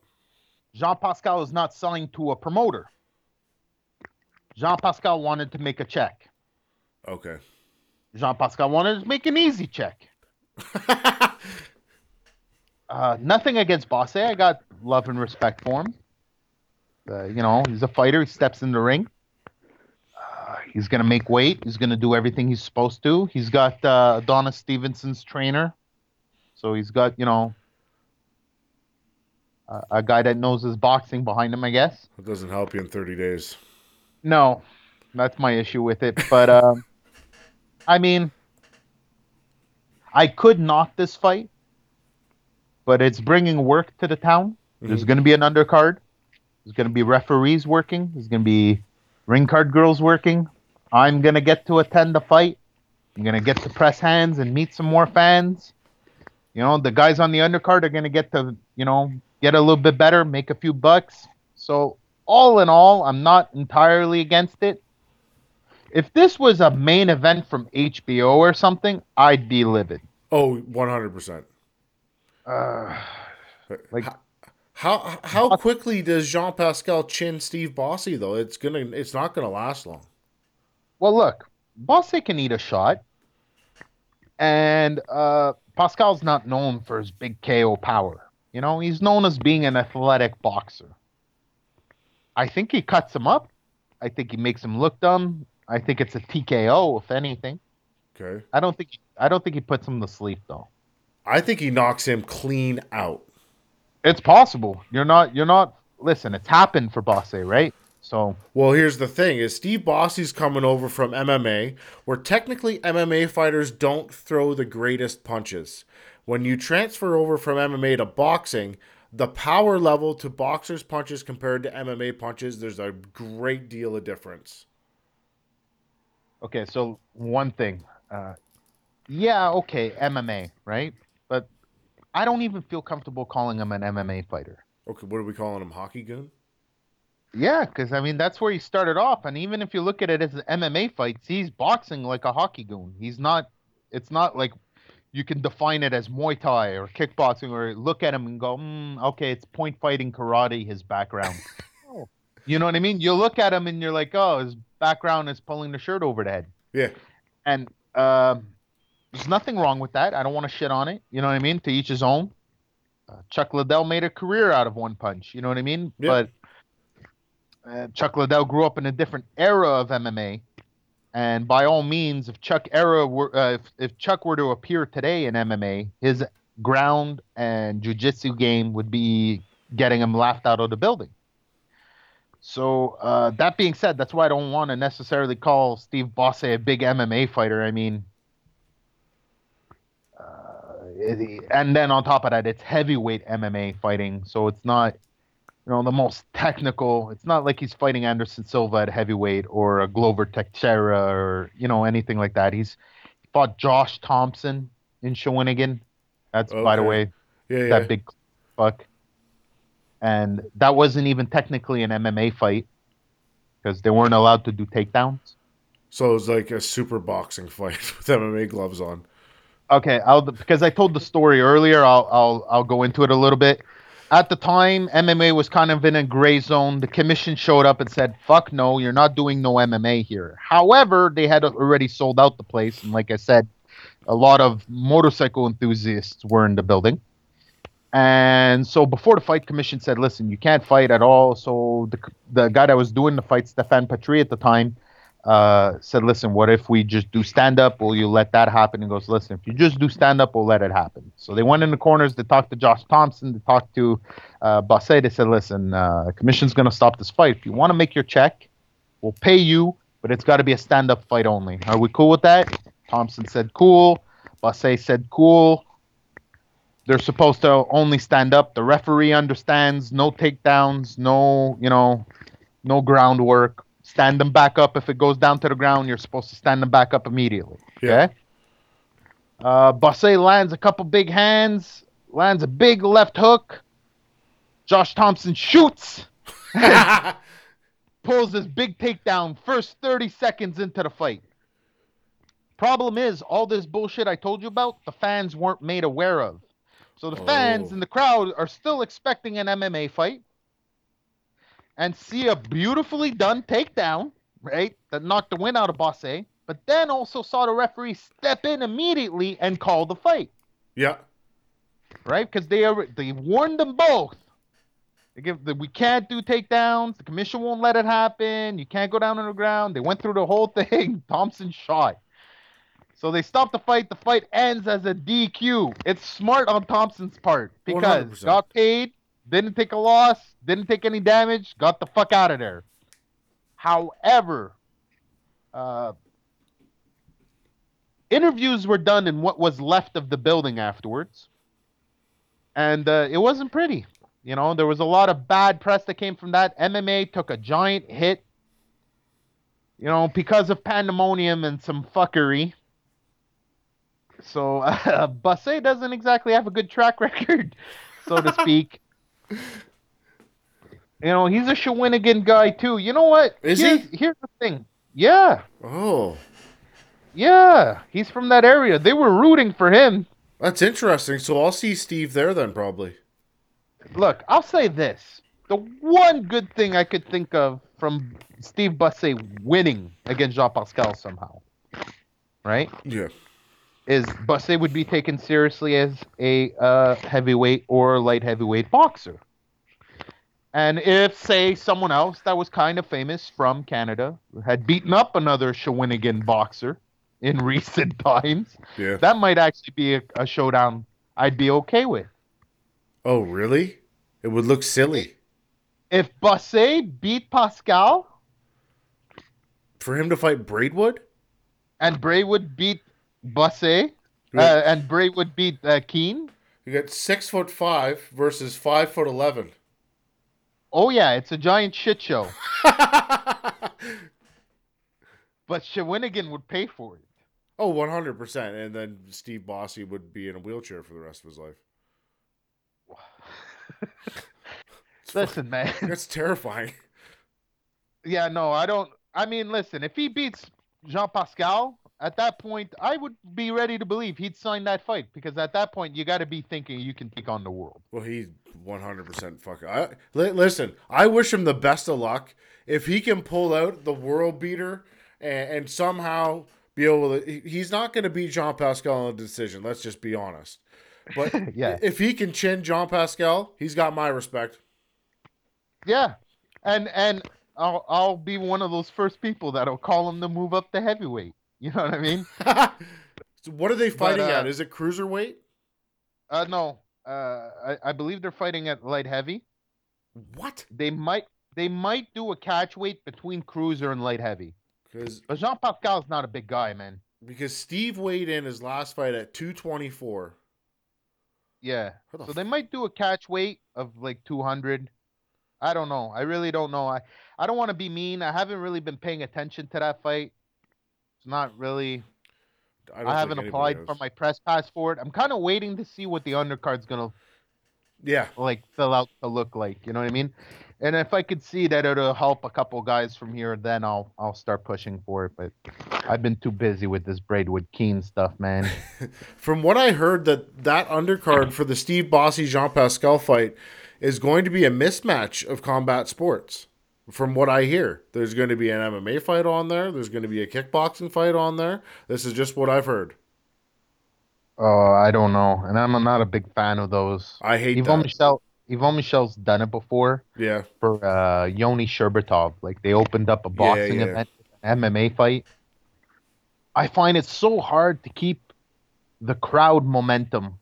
Jean Pascal is not selling to a promoter. Jean Pascal wanted to make a check. okay Jean Pascal wanted to make an easy check. Uh, nothing against Bosse. I got love and respect for him. Uh, you know, he's a fighter. He steps in the ring. Uh, he's gonna make weight. He's gonna do everything he's supposed to. He's got uh, Adonis Stevenson's trainer, so he's got you know a, a guy that knows his boxing behind him. I guess. it doesn't help you in 30 days No, that's my issue with it. But um, I mean, I could knock this fight, but it's bringing work to the town. There's Mhm. going to be an undercard. There's going to be referees working. There's going to be ring card girls working. I'm going to get to attend the fight. I'm going to get to press hands and meet some more fans. You know, the guys on the undercard are going to get to, you know, get a little bit better, make a few bucks. So, all in all, I'm not entirely against it. If this was a main event from HBO or something, I'd be livid. oh 100% Uh, like How how quickly does Jean Pascal chin Steve Bosse though? It's gonna it's not gonna last long. Well, look, Bosse can eat a shot, and uh, Pascal's not known for his big KO power. You know, he's known as being an athletic boxer. I think he cuts him up. I think he makes him look dumb. I think it's a TKO, if anything. Okay. I don't think I don't think he puts him to sleep though. I think he knocks him clean out. It's possible. You're not. You're not. Listen, it's happened for Bosse, right? So Well, here's the thing: is Steve Bosse's coming over from MMA, where technically MMA fighters don't throw the greatest punches. When you transfer over from MMA to boxing, the power level to boxers' punches compared to MMA punches, there's a great deal of difference. Okay, so one thing. Uh, yeah, okay, MMA, right? But I don't even feel comfortable calling him an MMA fighter. Okay, what are we calling him? Hockey goon? Yeah, because I mean that's where he started off, and even if you look at it as MMA fights, he's boxing like a hockey goon. He's not. It's not like you can define it as Muay Thai or kickboxing, or look at him and go, mm, okay, it's point fighting karate. His background. You know what I mean? You look at him and you're like, oh, his background is pulling the shirt over the head. Yeah. And um, there's nothing wrong with that. I don't want to shit on it. You know what I mean? To each his own. Uh, Chuck Liddell made a career out of one punch. You know what I mean? Yeah. But uh, Chuck Liddell grew up in a different era of MMA. And by all means, if Chuck era were, uh, if, if Chuck were to appear today in MMA, his ground and jujitsu game would be getting him laughed out of the building. So uh, that being said, that's why I don't want to necessarily call Steve Bosse a big MMA fighter. I mean, uh, and then on top of that, it's heavyweight MMA fighting, so it's not, you know, the most technical. It's not like he's fighting Anderson Silva at heavyweight or a Glover Teixeira or you know anything like that. He's fought Josh Thompson in Shawinigan. That's by the way Yeah, yeah. that big fuck. And that wasn't even technically an MMA fight because they weren't allowed to do takedowns. So it was like a super boxing fight with MMA gloves on. Okay, I'll because I told the story earlier. I'll I'll I'll go into it a little bit. At the time, MMA was kind of in a gray zone. The commission showed up and said, "Fuck no, you're not doing no MMA here." However, they had already sold out the place, and like I said, a lot of motorcycle enthusiasts were in the building. And so before the fight commission said, "Listen, you can't fight at all." So the the guy that was doing the fight, Stéphane Patry at the time, uh, said, "Listen, what if we just do stand up? Will you let that happen?" And goes, "Listen, if you just do stand up, we'll let it happen." So they went in the corners. They talked to Josh Thompson. They talked to uh, Bosse. They said, "Listen, uh, commission's going to stop this fight. If you want to make your check, we'll pay you, but it's got to be a stand up fight only. Are we cool with that?" Thompson said, "Cool." Bosse said, "Cool." They're supposed to only stand up. The referee understands. No takedowns. No, you know, no groundwork. Stand them back up. If it goes down to the ground, you're supposed to stand them back up immediately. Yeah. Okay. Uh, Bosse lands a couple big hands. Lands a big left hook. Josh Thompson shoots. Pulls this big takedown first 30 seconds into the fight. Problem is, all this bullshit I told you about, the fans weren't made aware of. So the fans Oh. in the crowd are still expecting an MMA fight and see a beautifully done takedown, right? That knocked the win out of Bosse, but then also saw the referee step in immediately and call the fight, yeah. right? Because they are, they warned them both. They give the, we can't do takedowns. The commission won't let it happen. You can't go down on the ground. They went through the whole thing. Thompson shot. So they stop the fight. The fight ends as a DQ. It's smart on Thompson's part because 100%. got paid, didn't take a loss, didn't take any damage, got the fuck out of there. However, uh, interviews were done in what was left of the building afterwards, and uh, it wasn't pretty. You know, there was a lot of bad press that came from that. MMA took a giant hit, you know, because of pandemonium and some fuckery. So, uh, Bosse doesn't exactly have a good track record, so to speak. You know, he's a Shawinigan guy too. You know what? Is here's, he? Here's the thing. Yeah, Oh, yeah, he's from that area. They were rooting for him. that's interesting. So I'll see Steve there then, probably. Look, I'll say this. The one good thing I could think of from Steve Bosse winning against Jean Pascal somehow, right, Yeah. Is Bosse would be taken seriously as a uh, heavyweight or light heavyweight boxer. And if, say, someone else that was kind of famous from Canada had beaten up another Shawinigan boxer in recent times, Yeah. that might actually be a, a showdown I'd be okay with. Oh, really? It would look silly If Bosse beat Pascal for him to fight Braidwood. and Bray would beat Yeah. uh, and Bray would beat uh, Kean, You get six foot five versus five foot eleven. oh yeah, it's a giant shit show. But Shawinigan would pay for it. oh, 100 percent. And then Steve Bosse would be in a wheelchair for the rest of his life. Listen, man. That's terrifying. yeah, no, I don't. I mean, listen, if he beats Jean Pascal at that point, I would be ready to believe he'd sign that fight because at that point, you got to be thinking you can take on the world. Well, he's 100% fucking. I, li- listen, I wish him the best of luck. If he can pull out the world beater and, and somehow be able to. He's not going to beat Jean Pascal in a decision. Let's just be honest. But Yeah. if he can chin Jean Pascal, he's got my respect. Yeah, and and I'll I'll be one of those first people that'll call him to move up to heavyweight. You know what I mean? so what are they fighting uh, at? Is it cruiserweight? Uh, no, uh, I, I believe they're fighting at light heavy. What? They might they might do a catch weight between cruiser and light heavy. Because But Jean Pascal's not a big guy, man. because Steve weighed in his last fight at 224. Yeah. The So f- they might do a catch weight of like 200. I don't know. I really don't know. I, I don't want to be mean. I haven't really been paying attention to that fight. It's not really. don't I, haven't applied for my press pass for it. I'm kind of waiting to see what the undercard's gonna Yeah. like fill out to look like. You know what I mean? And if I could see that it'll help a couple guys from here, then I'll I'll start pushing for it. But I've been too busy with this Braidwood Kean stuff, man. From what I heard, that that undercard for the Steve Bosse Jean Pascal fight is going to be a mismatch of combat sports. From what I hear, there's going to be an MMA fight on there. There's going to be a kickboxing fight on there. This is just what I've heard. Oh, I don't know, and I'm not a big fan of those. I hate Yvon that. Michel, Yvon Michel's done it before Yeah, for uh, Yoni Sherbatov. Like they opened up a boxing yeah. event, an MMA fight. I find it so hard to keep the crowd momentum,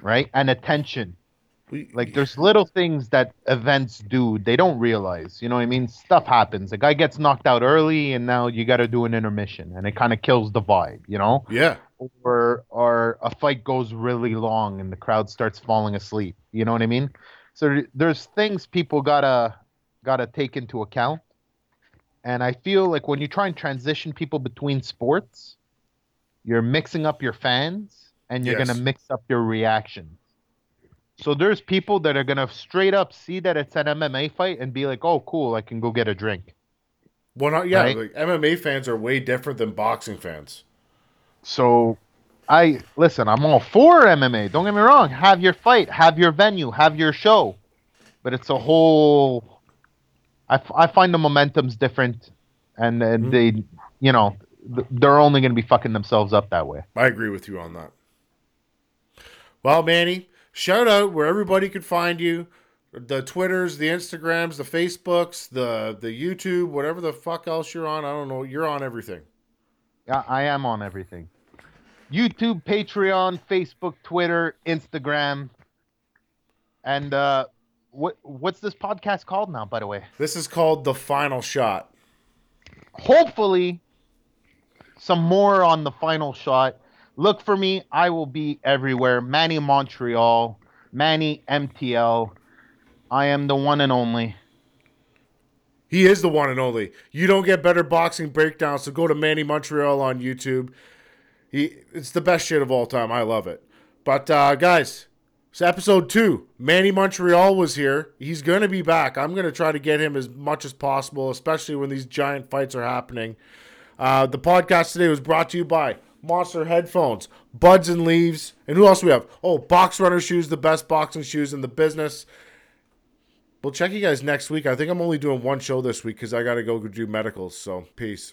right, and attention. Like there's little things that events do they don't realize. You know what I mean? Stuff happens. A guy gets knocked out early, and now you got to do an intermission, and it kind of kills the vibe. You know? yeah, or or a fight goes really long and the crowd starts falling asleep. You know what I mean? So there's things people gotta gotta take into account. And I feel like when you try and transition people between sports, you're mixing up your fans and you're Yes. gonna mix up your reactions. So there's people that are gonna straight up see that it's an MMA fight and be like, "Oh, cool, I can go get a drink." well, not yeah. Right. Like MMA fans are way different than boxing fans. So I listen, I'm all for MMA. Don't get me wrong. Have your fight, have your venue, have your show. But it's a whole I, f- I find the momentum's different and, Mhm. they you know th- they're only going to be fucking themselves up that way. I agree with you on that. Well, Manny, shout out where everybody could find you. The Twitters, the Instagrams, the Facebooks, the the YouTube, whatever the fuck else you're on. I don't know. You're on everything. I, I am on everything. YouTube, Patreon, Facebook, Twitter, Instagram. And uh what what's this podcast called now by the way? This is called the final show. hopefully some more on the final show. Look for me. I will be everywhere. Manny Montreal, Manny MTL. I am the one and only. He is the one and only. You don't get better boxing breakdowns, so go to Manny Montreal on YouTube. He it's the best shit of all time. I love it. But uh, guys, it's episode two. Manny Montreal was here. He's gonna be back. I'm gonna try to get him as much as possible, especially when these giant fights are happening. Uh, the podcast today was brought to you by Monster Headphones, Buds and Leaves, and who else we have? Oh, Box Runner Shoes, the best boxing shoes in the business. We'll check you guys next week. I think I'm only doing one show this week because I got to go do medicals. So, peace.